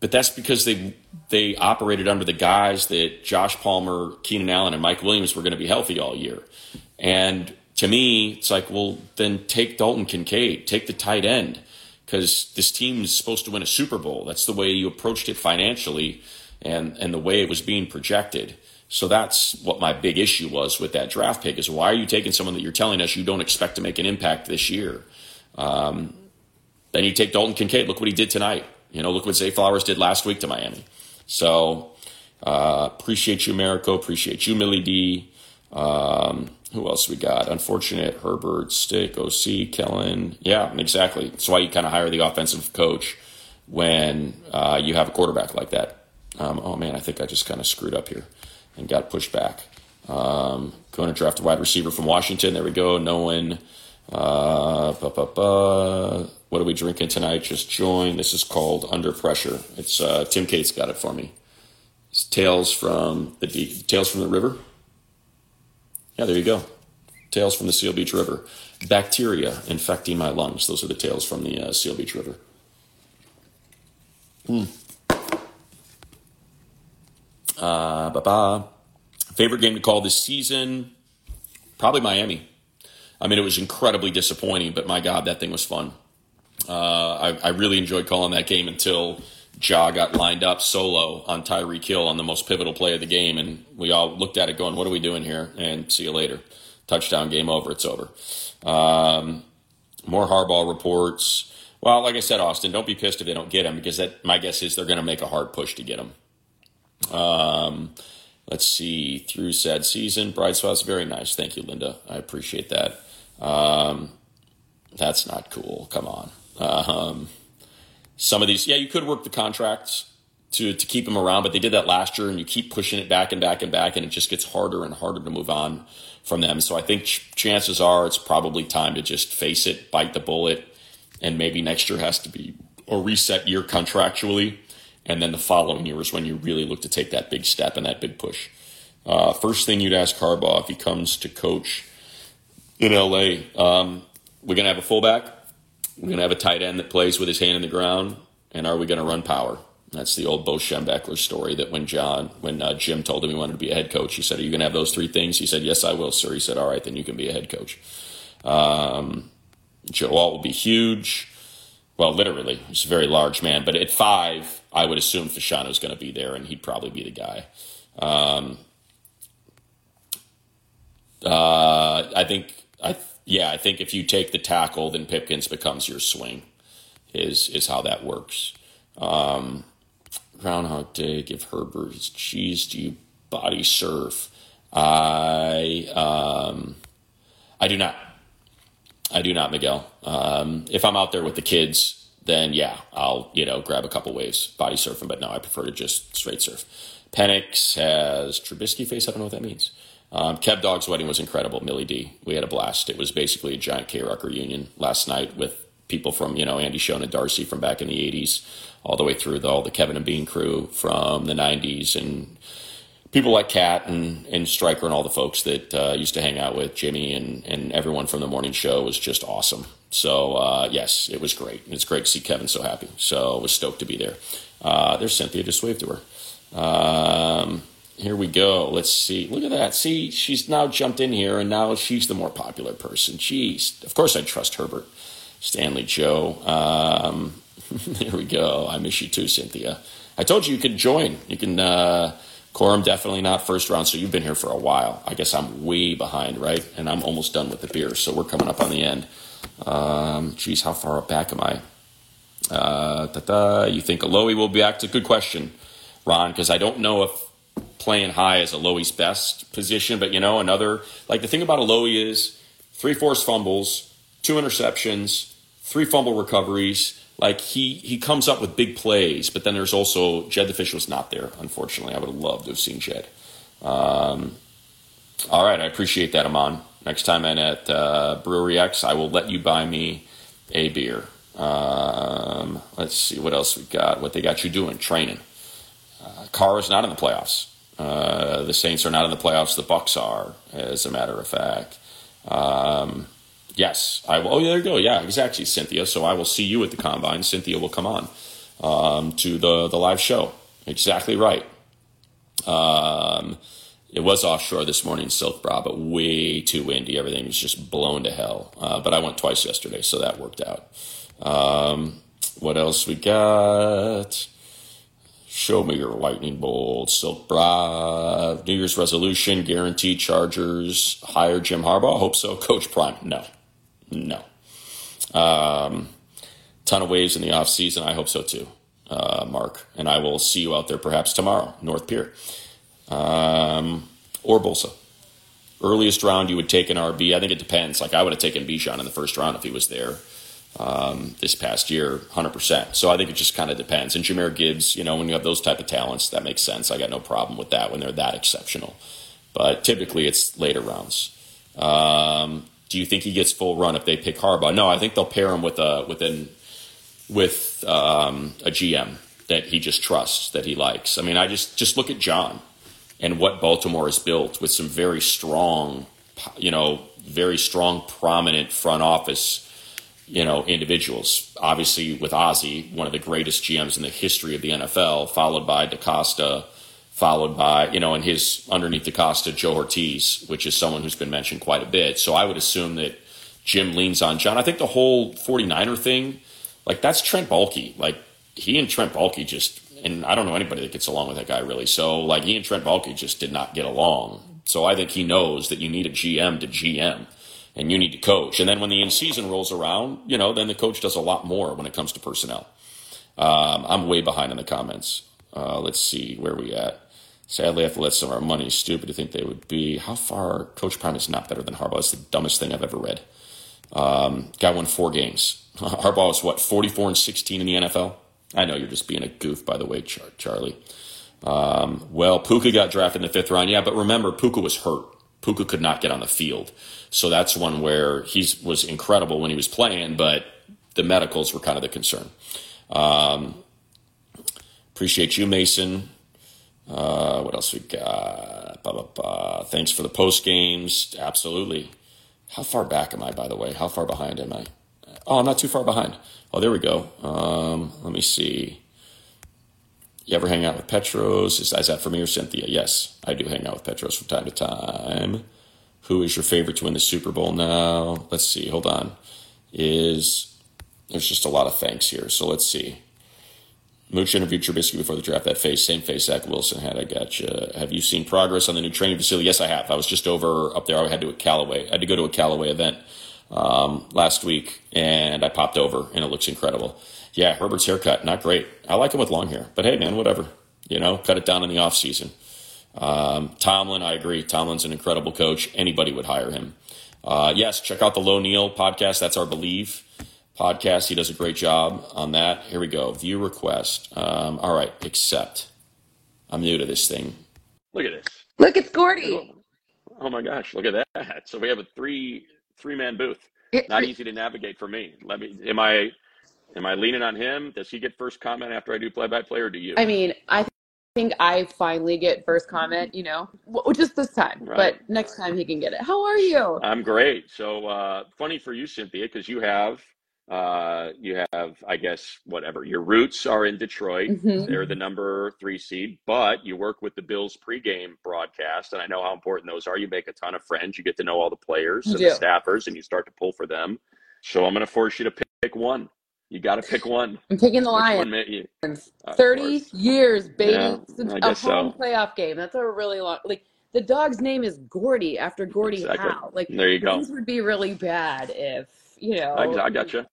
but that's because they they operated under the guise that Josh Palmer, Keenan Allen, and Mike Williams were going to be healthy all year. And to me, it's like, well, then take Dalton Kincaid, take the tight end, because this team is supposed to win a Super Bowl. That's the way you approached it financially, and and the way it was being projected. So that's what my big issue was with that draft pick: is why are you taking someone that you're telling us you don't expect to make an impact this year? Um, then you take Dalton Kincaid. Look what he did tonight. You know, look what Zay Flowers did last week to Miami. So uh, appreciate you, Americo. Appreciate you, Millie D. Um, who else we got? Unfortunate Herbert, Stick, OC, Kellen. Yeah, exactly. That's why you kind of hire the offensive coach when uh, you have a quarterback like that. Um, oh man, I think I just kind of screwed up here and got pushed back. Um, going to draft a wide receiver from Washington. There we go. No one. Uh, what are we drinking tonight? Just join. This is called Under Pressure. It's uh, Tim Cates got it for me. It's Tales from the Tales from the River. Yeah, there you go. Tales from the Seal Beach River. Bacteria infecting my lungs. Those are the tales from the uh, Seal Beach River. Hmm. Uh, ba-ba. Favorite game to call this season? Probably Miami. I mean, it was incredibly disappointing, but my God, that thing was fun. Uh, I, I, really enjoyed calling that game until Ja got lined up solo on Tyreek Hill on the most pivotal play of the game, and we all looked at it going, "What are we doing here?" And see you later. Touchdown, game over. It's over. Um, more Harbaugh reports. Well, like I said, Austin, don't be pissed if they don't get him because that my guess is they're going to make a hard push to get him. Um, let's see. Through sad season, Bride Spouse, very nice. Thank you, Linda. I appreciate that. Um, that's not cool. Come on. Um, some of these, yeah, you could work the contracts to to keep them around, but they did that last year, and you keep pushing it back and back and back, and it just gets harder and harder to move on from them. So I think ch- chances are it's probably time to just face it, bite the bullet, and maybe next year has to be a reset year contractually, and then the following year is when you really look to take that big step and that big push. Uh, first thing you'd ask Harbaugh if he comes to coach in LA, um, we're gonna have a fullback we're going to have a tight end that plays with his hand in the ground, and are we going to run power? That's the old Bo Schembechler story. That when John, when uh, Jim told him he wanted to be a head coach, he said, "Are you going to have those three things?" He said, "Yes, I will, sir." He said, "All right, then you can be a head coach." Um, Joe Alt will be huge. Well, literally, he's a very large man. But at five, I would assume Fashanu's going to be there, and he'd probably be the guy. Um, uh, I think I yeah, I think if you take the tackle, then Pipkins becomes your swing. Is is how that works. Um, Groundhog Day, give Herbert his cheese. Do you body surf? I um, I do not. I do not, Miguel. Um, if I'm out there with the kids, then yeah, I'll you know grab a couple waves, body surfing. But no, I prefer to just straight surf. Penix has Trubisky face. I don't know what that means. Um, Kev Dog's wedding was incredible. Millie D. We had a blast. It was basically a giant KROQ reunion last night with people from you know Andy Schoen and Darcy from back in the '80s, all the way through the, all the Kevin and Bean crew from the '90s, and people like Kat and and Stryker and all the folks that uh, used to hang out with Jimmy and and everyone from the morning show was just awesome. So uh, yes, it was great. It's great to see Kevin so happy. So I was stoked to be there. Uh, there's Cynthia. Just wave to her. Um, here we go. Let's see. Look at that. See, she's now jumped in here, and now she's the more popular person. Jeez. Of course, I trust Herbert. Stanley Joe. Um, here we go. I miss you too, Cynthia. I told you you could join. You can. Uh, Quorum definitely not first round, so you've been here for a while. I guess I'm way behind, right? And I'm almost done with the beer, so we're coming up on the end. Um, geez, how far back am I? Uh, you think Alohi will be back? It's a good question, Ron, because I don't know if playing high is Alohi's best position, but you know, another like the thing about Alohi is three forced fumbles, two interceptions, three fumble recoveries. Like he he comes up with big plays, but then there's also Jed the Fish was not there. Unfortunately, I would have loved to have seen Jed. Um, all right, I appreciate that, Amon. Next time I'm at uh, Brewery X, I will let you buy me a beer. Um, let's see what else we got. What they got you doing? Training. Uh, Carr is not in the playoffs. Uh, the Saints are not in the playoffs. The Bucs are, as a matter of fact. Um, yes, I will. Oh, there you go. Yeah, exactly, Cynthia. So I will see you at the combine. Cynthia will come on um, to the the live show. Exactly right. Um, it was offshore this morning, Silk Bra, but way too windy. Everything was just blown to hell. Uh, but I went twice yesterday, so that worked out. Um, what else we got? Show me your lightning bolt, Silk Bra, New Year's resolution, guaranteed Chargers, hire Jim Harbaugh. Hope so. Coach Prime, no, no. Um, ton of waves in the off season. I hope so too, uh, Mark. And I will see you out there perhaps tomorrow, North Pier um, or Bosa. Earliest round you would take an RB. I think it depends. Like I would have taken Bijan in the first round if he was there um, this past year, 100%. So I think it just kind of depends. And Jahmyr Gibbs, you know, when you have those type of talents, that makes sense. I got no problem with that when they're that exceptional. But typically it's later rounds. Um, do you think he gets full run if they pick Harbaugh? No, I think they'll pair him with a with an, with um, a GM that he just trusts that he likes. I mean, I just just look at John and what Baltimore has built with some very strong, you know, very strong, prominent front office, you know, individuals. Obviously, with Ozzie, one of the greatest GMs in the history of the NFL, followed by DeCosta, followed by, you know, and his underneath DeCosta, Joe Hortiz, which is someone who's been mentioned quite a bit. So I would assume that Jim leans on John. I think the whole 49er thing, like that's Trent Baalke. Like he and Trent Baalke just and I don't know anybody that gets along with that guy really. So like he and Trent Baalke just did not get along. So I think he knows that you need a GM to GM and you need to coach. And then when the in season rolls around, you know, then the coach does a lot more when it comes to personnel. Um, I'm way behind in the comments. Uh, let's see where we at. Sadly, I have to let some of our money. Stupid to think they would be. How far? Coach Prime is not better than Harbaugh. It's the dumbest thing I've ever read. Um, guy won four games. Harbaugh is what 44 and 16 in the NFL. I know you're just being a goof, by the way, Char- Charlie. Um, well, Puka got drafted in the fifth round. Yeah, but remember, Puka was hurt. Puka could not get on the field. So that's one where he was incredible when he was playing, but the medicals were kind of the concern. Um, appreciate you, Mason. Uh, what else we got? Blah, blah, blah. Thanks for the post games. Absolutely. How far back am I, by the way? How far behind am I? Oh, I'm not too far behind. Oh, there we go. Um, let me see. You ever hang out with Petros? Is, is that for me or Cynthia? Yes, I do hang out with Petros from time to time. Who is your favorite to win the Super Bowl now? Let's see. Hold on. Is there's just a lot of thanks here. So let's see. Mooch interviewed Trubisky before the draft. That face, same face Zach Wilson had. I got you. Have you seen progress on the new training facility? Yes, I have. I was just over up there. I had to a Callaway. I had to go to a Callaway event um, last week, and I popped over, and it looks incredible. Yeah, Herbert's haircut, not great. I like him with long hair, but hey, man, whatever. You know, cut it down in the off season. Um, Tomlin, I agree. Tomlin's an incredible coach. Anybody would hire him. Uh, yes, check out the Low Neal podcast. That's our Believe podcast. He does a great job on that. Here we go. View request. Um, all right, accept. I'm new to this thing. Look at this. Look, it's Gordy. Oh, oh my gosh, look at that. So we have a three three man booth. Not easy to navigate for me. Let me. Am I? Am I leaning on him? Does he get first comment after I do play by play, or do you? I mean, I think I finally get first comment, you know, well, just this time, Right. but next time he can get it. How are you? I'm great. So uh, funny for you, Cynthia, because you have uh, you have I guess whatever your roots are in Detroit. Mhm. They're the number three seed, but you work with the Bills pregame broadcast, and I know how important those are. You make a ton of friends. You get to know all the players and the staffers, and you start to pull for them. So I'm going to force you to pick, pick one. You got to pick one. I'm picking the Lions. Of 30 years, baby, Yeah, since a home so. playoff game. That's a really long. Like the dog's name is Gordy after Gordy Exactly. Howe. Like There you go. things would be really bad if you know. I, I got you.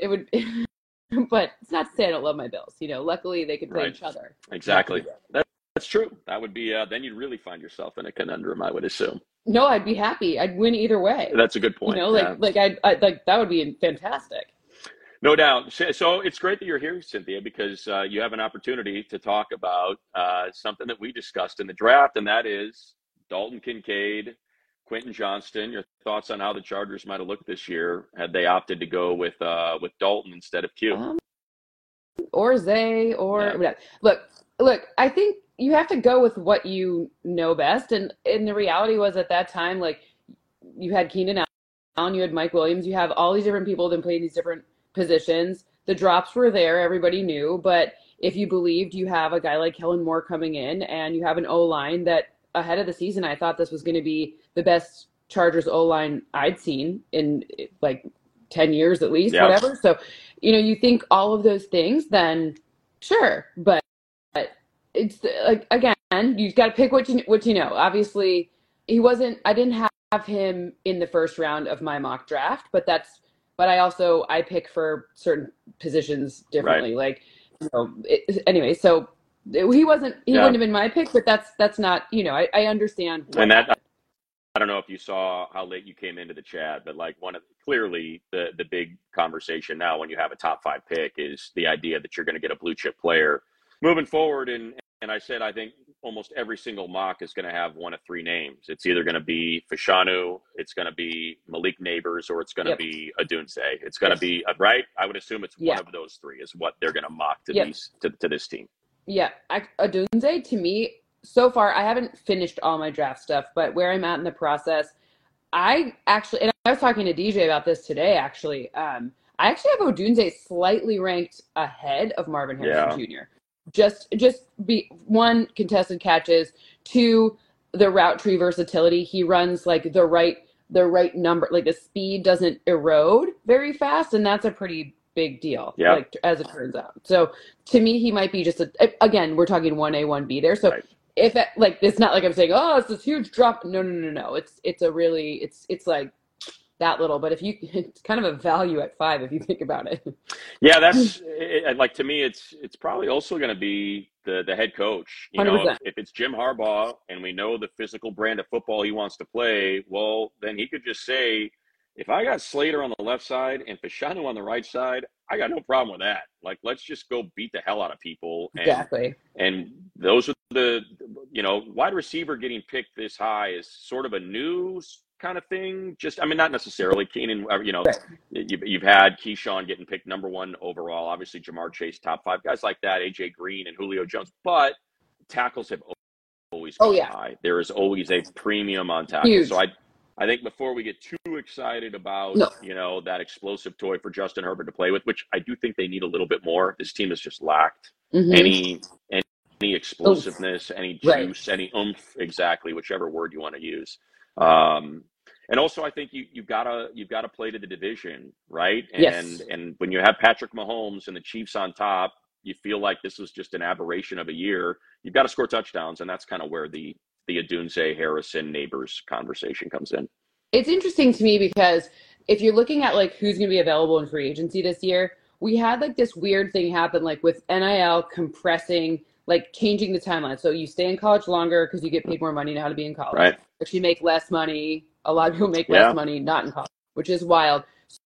It would, but it's not to say I don't love my Bills. You know, luckily they could play Right. each other. Exactly. That, that's true. That would be. Uh, then you'd really find yourself in a conundrum. I would assume. No, I'd be happy. I'd win either way. That's a good point. You know, like yeah. like I like that would be fantastic. No doubt. So it's great that you're here, Cynthia, because uh, you have an opportunity to talk about uh, something that we discussed in the draft, and that is Dalton Kincaid, Quentin Johnston. Your thoughts on how the Chargers might have looked this year had they opted to go with uh, with Dalton instead of Q? Um, or Zay or Yeah. Look, look, I think you have to go with what you know best. And and the reality was at that time, like you had Keenan Allen, you had Mike Williams, you have all these different people that played these different positions. The drops were there, everybody knew, but if you believed you have a guy like Kellen Moore coming in and you have an O line that ahead of the season I thought this was going to be the best Chargers O line I'd seen in like 10 years at least, Yeah. whatever. So, you know, you think all of those things, then sure. But, but it's like, again, you've got to pick what you, what you know. Obviously, he wasn't, I didn't have him in the first round of my mock draft, but that's, but I also, I pick for certain positions differently. Like, you know, it, anyway, so he wasn't, he Yeah. wouldn't have been my pick, but that's, that's not, you know, I, I understand. And that happened. I don't know if you saw how late you came into the chat, but like one of clearly the the big conversation now when you have a top five pick is the idea that you're going to get a blue chip player moving forward. And and I said I think almost every single mock is going to have one of three names. It's either going to be Fashanu, it's going to be Malik Nabers, or it's going to Yep. be Odunze. It's going to Yes. be uh, right. I would assume it's Yeah. one of those three is what they're going to mock to Yep. these to, to this team. Yeah, I, Odunze to me so far I haven't finished all my draft stuff, but where I'm at in the process, I actually and I was talking to DJ about this today. Actually, um, I actually have Odunze slightly ranked ahead of Marvin Harrison Jr. Just just be one contested catches, two the route tree versatility. He runs like the right the right number, like the speed doesn't erode very fast, and that's a pretty big deal. Yeah. Like as it turns out. So to me, he might be just a again. We're talking one A, one B there. So Right. if it, like it's not like I'm saying, oh, it's this huge drop. No, no, no, no. It's it's a really it's it's like that little. But if you, it's kind of a value at five if you think about it. Yeah, that's it, like to me. It's it's probably also going to be the the head coach. You know, 100%. if, if it's Jim Harbaugh and we know the physical brand of football he wants to play, well, then he could just say, if I got Slater on the left side and Fashanu on the right side, I got no problem with that. Like, let's just go beat the hell out of people. And Exactly. and those are the, you know, wide receiver getting picked this high is sort of a news kind of thing. Just, I mean, not necessarily Keenan, uh, you know, you've, you've had Keyshawn getting picked number one overall. Obviously, Ja'Marr Chase, top five guys like that, AJ Green and Julio Jones. But tackles have always Oh, yeah. high. There is always a premium on tackles. Huge. So I, I think before we get too excited about No. you know that explosive toy for Justin Herbert to play with, which I do think they need a little bit more. This team has just lacked Mhm. any any explosiveness, any Right. juice, any oomph, exactly, whichever word you want to use. Um, and also, I think you you've got to you've got to play to the division, right? And Yes. and when you have Patrick Mahomes and the Chiefs on top, you feel like this was just an aberration of a year. You've got to score touchdowns, and that's kind of where the the Odunze Harrison Nabers conversation comes in. It's interesting to me because if you're looking at like who's going to be available in free agency this year, we had like this weird thing happen like with NIL compressing, like changing the timeline. So you stay in college longer because you get paid more money now to be in college. Right. But you make less money. A lot of people make Yeah. less money not in college, which is wild.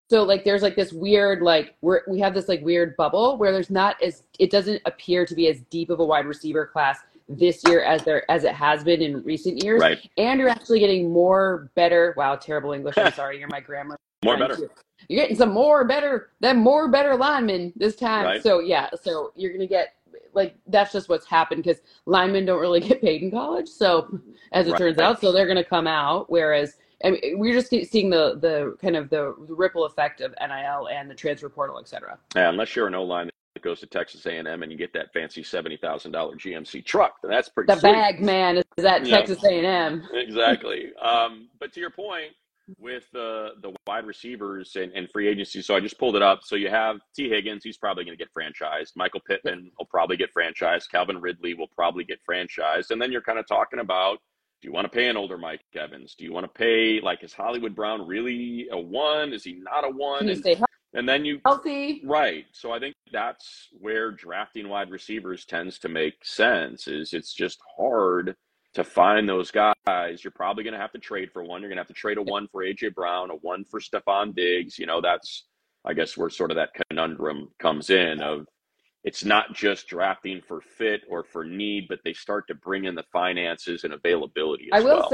So like there's like this weird like we're we have this like weird bubble where there's not as it doesn't appear to be as deep of a wide receiver class this year as there as it has been in recent years Right. and you're actually getting more better. Wow, terrible English. I'm sorry, you're my grammar. More better. too. You're getting some more better, than more better linemen this time. Right. So yeah, so you're gonna get like that's just what's happened because linemen don't really get paid in college. So as it Right. turns out, so they're going to come out. Whereas I mean, we're just seeing the the kind of the ripple effect of NIL and the transfer portal, et cetera. Yeah, unless you're an O line that goes to Texas A&M and you get that fancy seventy thousand dollar GMC truck, then that's pretty The sweet. bag man is that Yeah. Texas A&M. exactly. Um, but to your point with the the wide receivers and, and free agency, so I just pulled it up. So you have Tee Higgins, he's probably going to get franchised. Michael Pittman will probably get franchised. Calvin Ridley will probably get franchised. And then you're kind of talking about do you want to pay an older Mike Evans? Do you want to pay like is Hollywood Brown really a one? Is he not a one? And, and then you healthy? Right. So I think that's where drafting wide receivers tends to make sense is it's just hard to find those guys. You're probably going to have to trade for one. You're going to have to trade a one for AJ Brown, a one for Stefon Diggs. You know, that's I guess where sort of that conundrum comes in of it's not just drafting for fit or for need, but they start to bring in the finances and availability I will well.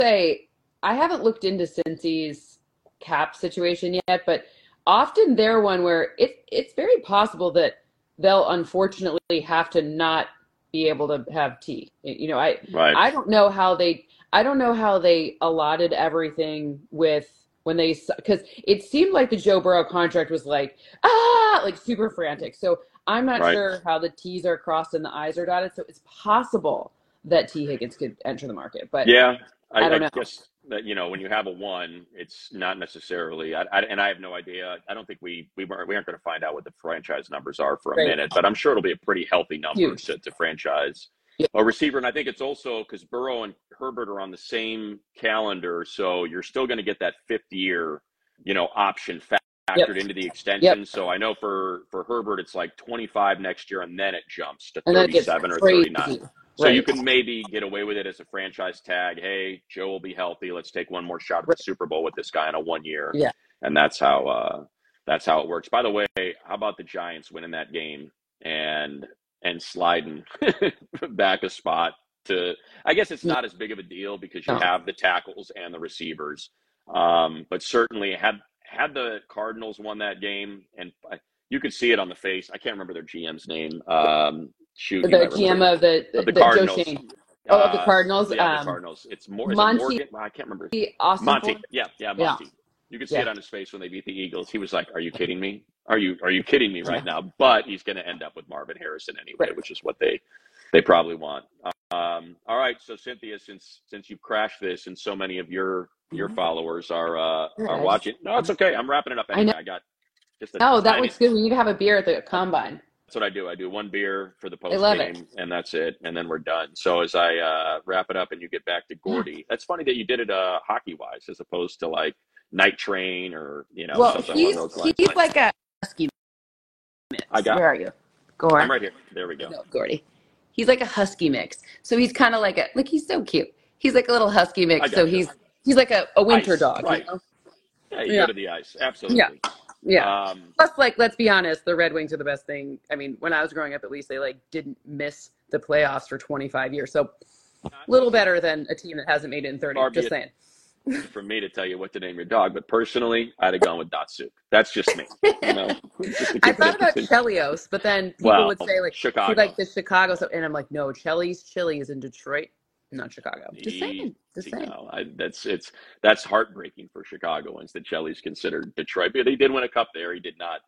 say I haven't looked into Cincy's cap situation yet, but often they're one where it it's very possible that they'll unfortunately have to not be able to have Tee. You know, I Right. I don't know how they I don't know how they allotted everything with when they because it seemed like the Joe Burrow contract was like ah like super frantic. So I'm not Right. sure how the T's are crossed and the I's are dotted. So it's possible that Tee Higgins could enter the market, but Yeah, I, I I, don't know. guess that you know when you have a one, it's not necessarily. I, I, and I have no idea. I don't think we we weren't we aren't going to find out what the franchise numbers are for a Right. minute, but I'm sure it'll be a pretty healthy number to, to franchise Yeah. a receiver. And I think it's also because Burrow and Herbert are on the same calendar, so you're still going to get that fifth year, you know, option fa- Yep. factored into the extension. So I know for for Herbert, it's like 25 next year, and then it jumps to and then it gets 37 or crazy. 39. So you can maybe get away with it as a franchise tag. Hey, Joe will be healthy. Let's take one more shot at Right. the Super Bowl with this guy in a one year. Yeah. And that's how uh that's how it works. By the way, how about the Giants winning that game and and sliding back a spot to I guess it's not as big of a deal because you No. have the tackles and the receivers. Um, but certainly had had the Cardinals won that game and I- you could see it on the face. I can't remember their GM's name. Um, shoot, The GM of the, Of the the Cardinals. Oh, of the Uh, Cardinals. Yeah, the um, Cardinals. It's more. Is Monty- it Morgan? Well, I can't remember. Austin Monty. Yeah, yeah, Yeah. Monty. You could see Yeah. it on his face when they beat the Eagles. He was like, "Are you kidding me? Are you are you kidding me right now?" But he's going to end up with Marvin Harrison anyway, Right. which is what they they probably want. Um, all right, so Cynthia, since since you've crashed this and so many of your your followers are uh, are watching, no, it's okay. I'm wrapping it up I anyway. know. I, got just a No, that tiny- looks good. We need to have a beer at the combine. that's what I do. I do one beer for the post I game, and that's it, and then we're done. So as I uh, wrap it up, and you get back to Gordy, that's funny that you did it uh, hockey wise, as opposed to like Night Train or you know well, something he's along those lines. he's like a. I got- Where are you? Gore. I'm right here. There we go. No, Gordy. He's like a husky mix. So he's kind of like a like he's so cute. He's like a little husky mix. So gotcha. he's he's like a, a winter Ice, dog. you know? Yeah, you Yeah. go to the ice. Absolutely. Yeah. Um, Plus, like, let's be honest, the Red Wings are the best thing. I mean, when I was growing up, at least they like didn't miss the playoffs for 25 years. So, a little better than a team that hasn't made it in 30. Albeit- Just saying. For me to tell you what to name your dog, but personally, I'd have gone with Datsyuk. That's just me. You know, just I thought about. Chelios, but then people Well, would say like Chicago. like the Chicago stuff, and I'm like, no, Cheli's Chili is in Detroit, not Chicago. Just saying, just saying. now. I, that's it's that's heartbreaking for Chicagoans that Cheli's considered Detroit. But he did win a cup there. He did not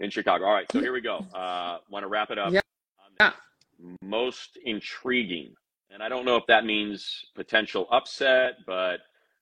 in Chicago. All right, so here we go. Uh, Want to wrap it up? Yeah. on the Most intriguing, and I don't know if that means potential upset, but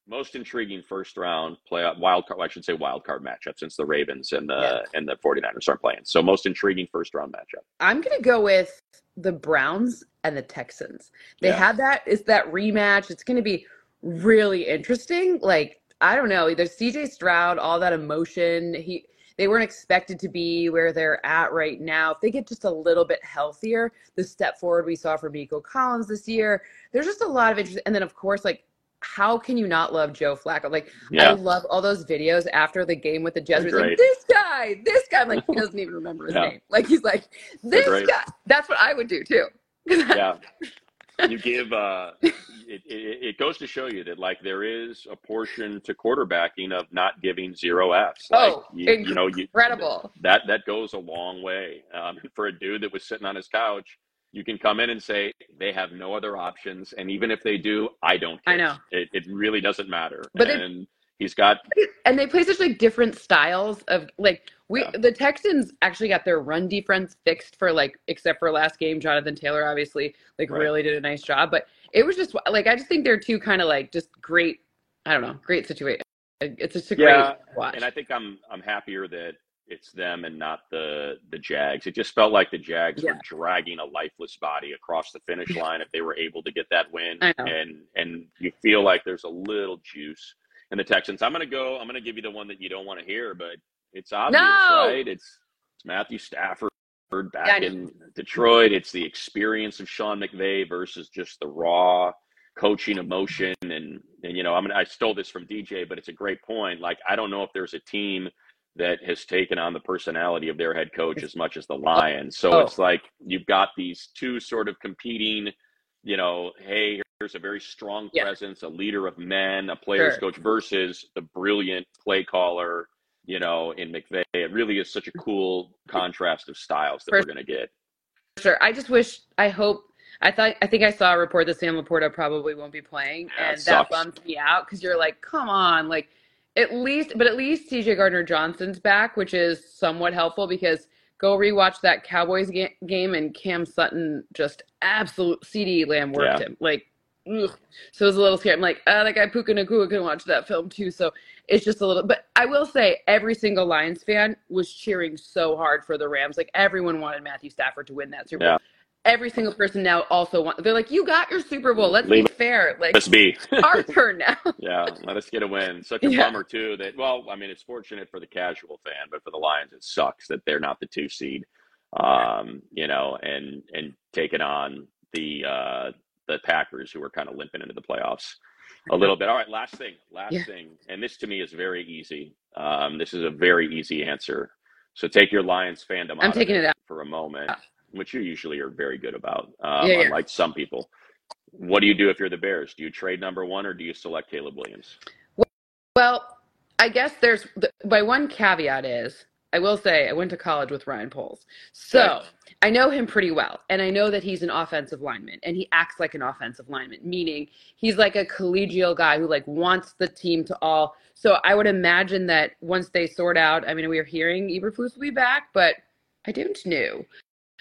most intriguing first round playoff wild card. Well, I should say wild card matchup since the Ravens and the Yeah. and the 49ers aren't playing. So most intriguing first round matchup. I'm gonna go with the Browns and the Texans. They Yeah. had that is that rematch. It's gonna be really interesting. Like I don't know, there's CJ Stroud, all that emotion. He they weren't expected to be where they're at right now. If they get just a little bit healthier, the step forward we saw from Nico Collins this year, there's just a lot of interest. And then of course, like how can you not love Joe Flacco? Like I love all those videos after the game with the Jets. where he's great. Like, this guy, this guy. I'm like, he doesn't even remember his Yeah. name. Like he's like, this guy. That's what I would do too. yeah. you give uh, it, it, it, goes to show you that like there is a portion to quarterbacking of not giving zero Fs. Like, oh, you, you know, you, incredible. That that goes a long way. Um, for a dude that was sitting on his couch, you can come in and say they have no other options, and even if they do, I don't. Care. I know it, it really doesn't matter. But and it, he's got and they play such like different styles of like we yeah. the Texans actually got their run defense fixed for like except for last game. Jonathan Taylor obviously like right. really did a nice job, but it was just like I just think they're two kind of like just great. I don't know, great situation. It's just a yeah, great watch. And I think I'm I'm happier that it's them and not the the Jags. It just felt like the Jags yeah. were dragging a lifeless body across the finish line if they were able to get that win. And and you feel like there's a little juice in the Texans. I'm gonna go. I'm gonna give you the one that you don't want to hear, but it's obvious, no! right? It's, it's Matthew Stafford back yeah, in Detroit. It's the experience of Sean McVay versus just the raw coaching emotion. And, and you know, I mean, I stole this from DJ, but it's a great point. Like, I don't know if there's a team that has taken on the personality of their head coach as much as the Lions. So oh. it's like you've got these two sort of competing, you know, hey, here's a very strong yeah. presence, a leader of men, a players sure. coach versus the brilliant play caller you know, in McVay. It really is such a cool contrast of styles that For we're going to get. Sure. I just wish, I hope, I thought, I think I saw a report that Sam LaPorta probably won't be playing, yeah, and that bums me out because you're like, come on, like at least, but at least CJ Gardner Johnson's back, which is somewhat helpful because go rewatch that Cowboys ga- game and Cam Sutton just absolute CeeDee Lamb worked yeah. him like ugh. So it was a little scary. I'm like, oh, that guy Puka Nacua can watch that film too. So it's just a little, but I will say every single Lions fan was cheering so hard for the Rams. Like everyone wanted Matthew Stafford to win that Super Bowl. Yeah. Every single person now also want. They're like, you got your Super Bowl. Let's Leave be fair. Like, let's be our turn now. yeah, let us get a win. Such a yeah. bummer too. That well, I mean, it's fortunate for the casual fan, but for the Lions, it sucks that they're not the two seed. Um, you know, and and taking on the uh the Packers, who were kind of limping into the playoffs a little bit. All right, last thing, last yeah. thing, and this to me is very easy. Um, this is a very easy answer. So take your Lions fandom. I'm taking it, it out for a moment, which you usually are very good about, um, yeah, yeah. unlike some people. What do you do if you're the Bears? Do you trade number one or do you select Caleb Williams? Well, I guess there's my one caveat is I will say I went to college with Ryan Poles. So right. I know him pretty well. And I know that he's an offensive lineman and he acts like an offensive lineman, meaning he's like a collegial guy who like wants the team to all. So I would imagine that once they sort out, I mean, we are hearing Eberflus will be back, but I don't know.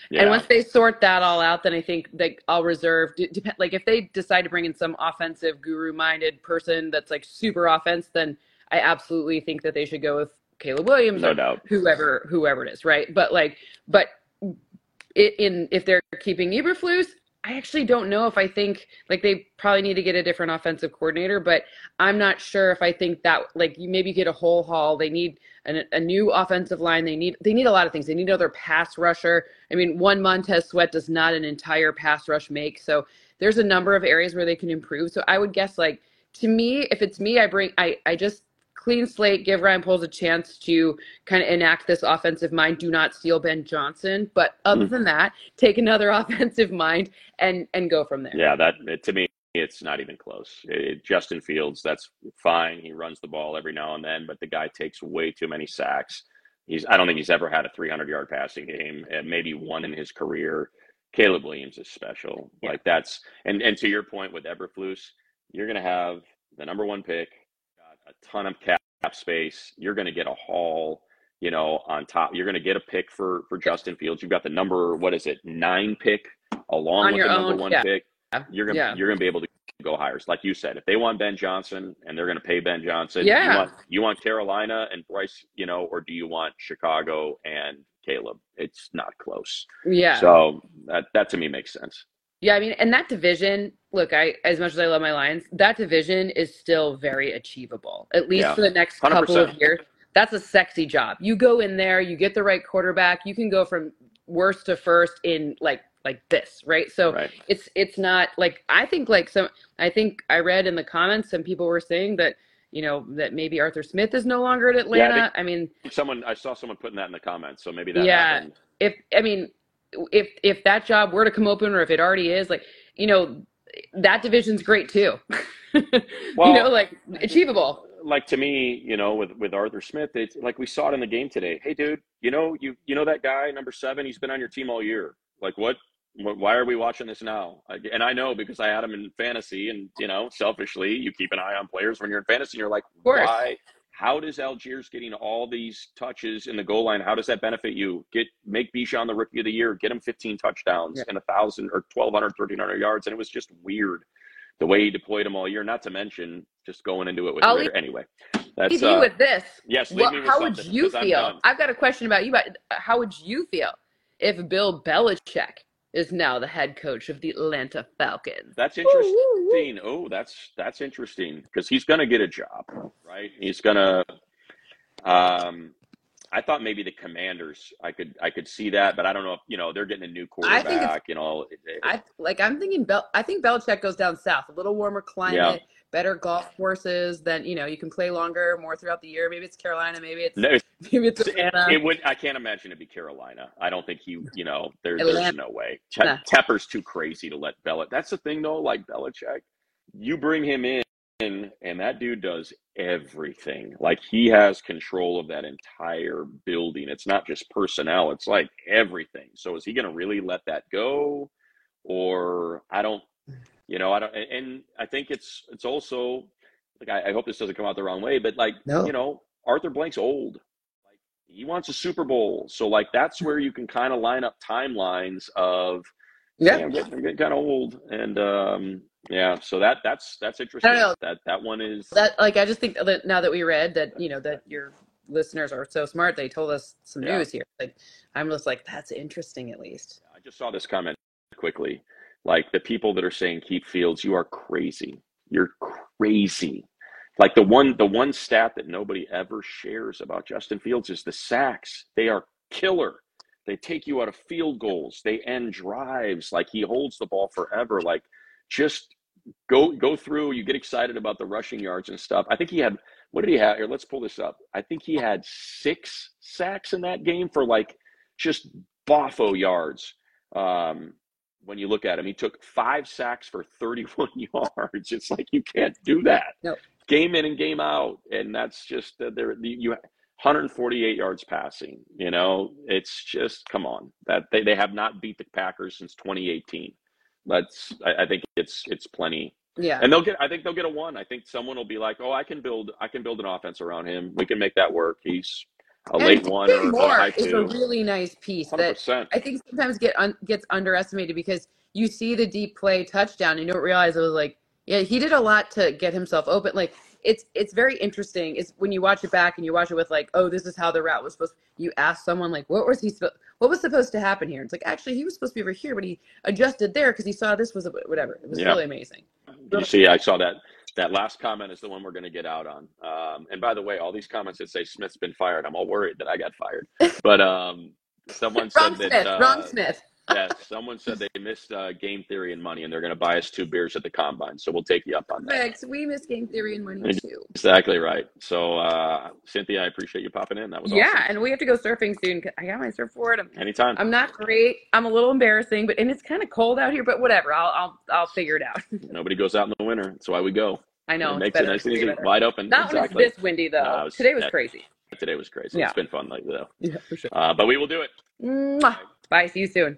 Yeah. And once they sort that all out, then I think like I'll reserve. Depend like if they decide to bring in some offensive guru-minded person that's like super offense, then I absolutely think that they should go with Caleb Williams no or doubt. whoever whoever it is, right? But like, but it, in if they're keeping Eberflus, I actually don't know if I think like they probably need to get a different offensive coordinator, but I'm not sure if I think that like you maybe get a whole haul. They need an, a new offensive line. They need they need a lot of things. They need another pass rusher. I mean, one Montez Sweat does not an entire pass rush make. So there's a number of areas where they can improve. So I would guess like to me, if it's me, I bring I I just clean slate, give Ryan Poles a chance to kind of enact this offensive mind. Do not steal Ben Johnson, but other mm. than that, take another offensive mind and and go from there. Yeah, that to me, it's not even close. It, Justin Fields, that's fine. He runs the ball every now and then, but the guy takes way too many sacks. He's I don't think he's ever had a 300 yard passing game, maybe one in his career. Caleb Williams is special. Yeah. Like that's and and to your point with Eberflus, you're going to have the number one pick a ton of cap space. You're going to get a haul, you know, on top. You're going to get a pick for for Justin Fields. You've got the number what is it nine pick along on with the number own, one yeah. pick. You're gonna yeah. you're gonna be able to go higher. Like you said, if they want Ben Johnson and they're going to pay Ben Johnson, yeah. you want you want Carolina and Bryce, you know, or do you want Chicago and Caleb? It's not close. Yeah. So that that to me makes sense. Yeah, I mean, and that division, look, I as much as I love my Lions, that division is still very achievable. At least yeah. for the next 100%. couple of years. That's a sexy job. You go in there, you get the right quarterback, you can go from worst to first in like like this, right? So right. it's it's not like I think like some I think I read in the comments some people were saying that you know that maybe Arthur Smith is no longer at Atlanta. Yeah, I, I, mean, someone I saw someone putting that in the comments, so maybe that yeah. Happened. If I mean if if that job were to come open or if it already is, like you know, that division's great too. Well, you know, like achievable. like to me, you know, with with Arthur Smith, it's like we saw it in the game today. Hey, dude, you know you you know that guy number seven? He's been on your team all year. Like what? what why are we watching this now? I, and I know because I had him in fantasy, and you know, selfishly, you keep an eye on players when you're in fantasy. and You're like, why? How does Allgeier's getting all these touches in the goal line? How does that benefit you? Get make Bijan the rookie of the year. Get him 15 touchdowns Yeah. and a thousand or 1,200, 1,300 yards, and it was just weird the way he deployed them all year. Not to mention just going into it with I'll anyway. That's Leave you uh, with this. yes. Leave me with how would you feel? I've got a question about you. But how would you feel if Bill Belichick is now the head coach of the Atlanta Falcons? That's interesting. Oh, that's that's interesting because he's going to get a job, right? He's going to. Um, I thought maybe the Commanders. I could I could see that, but I don't know if you know they're getting a new I think quarterback. You know, it- it- I like. I'm thinking. Bel- I think Belichick goes down south, a little warmer climate, better golf courses. than you know you can play longer, more throughout the year. Maybe it's Carolina. Maybe it's no, maybe it's Atlanta. it would. I can't imagine it'd be Carolina. I don't think he. You know, there, there's no way. Te- Nah. Tepper's too crazy to let Belichick. That's the thing though. Like Belichick, you bring him in, and that dude does everything. Like he has control of that entire building. It's not just personnel. It's like everything. So is he going to really let that go, or I don't. You know, I don't. and- I think it's it's also like I, I hope this doesn't come out the wrong way, but like No. you know, Arthur Blank's old. Like he wants a Super Bowl, so like that's where you can kind of line up timelines of yeah. I'm getting, I'm getting kind of old, and um, yeah, so that that's that's interesting. know. That that one is That like I just think that now that we read that you know that your listeners are so smart, they told us some Yeah. news here. Like I'm just like that's interesting at least. I just saw this comment quickly. Like the people that are saying keep Fields, you are crazy. You're crazy. Like the one the one stat that nobody ever shares about Justin Fields is the sacks. They are killer. They take you out of field goals. They end drives. Like he holds the ball forever. Like just go go through. You get excited about the rushing yards and stuff. I think he had what did he have here? Let's pull this up. I think he had six sacks in that game for like just boffo yards. Um, when you look at him, he took five sacks for 31 yards. It's like you can't do that. No. Game in and game out, and that's just uh, there. You 148 yards passing. You know, it's just come on. That they, they have not beat the Packers since 2018. That's I, I think it's it's plenty Yeah. and they'll get i think they'll get a one i think someone will be like oh i can build i can build an offense around him we can make that work he's a late one or DJ a high is a really nice piece that 100% I think sometimes get un- gets underestimated because you see the deep play touchdown and you don't realize it was like yeah he did a lot to get himself open. Like it's it's very interesting. Is when you watch it back and you watch it with like oh this is how the route was supposed you ask someone like what was he supposed what was supposed to happen here? It's like actually he was supposed to be over here but he adjusted there because he saw this was a, whatever. It was Yeah. really amazing. You see i saw that that last comment is the one we're going to get out on. Um, and by the way all these comments that say smith's been fired i'm all worried that i got fired. But um, someone said that Smith uh, Wrong Smith yeah, someone said they missed uh, game theory and money and they're going to buy us two beers at the combine so we'll take you up on that we missed game theory and money too exactly right so uh, cynthia i appreciate you popping in that was awesome. yeah awesome and we have to go surfing soon 'cause I got my surfboard I'm anytime I'm not great. I'm a little embarrassing, but and it's kind of cold out here. But whatever, I'll I'll I'll figure it out. Nobody goes out in the winter. That's why we go. I know it makes better. it nice and easy, wide open. Not exactly. when it's this windy though. No, was- Today was that- crazy. Today was crazy. Yeah. It's been fun lately though. Yeah, for sure. Uh, but we will do it. Mwah. Bye. See you soon.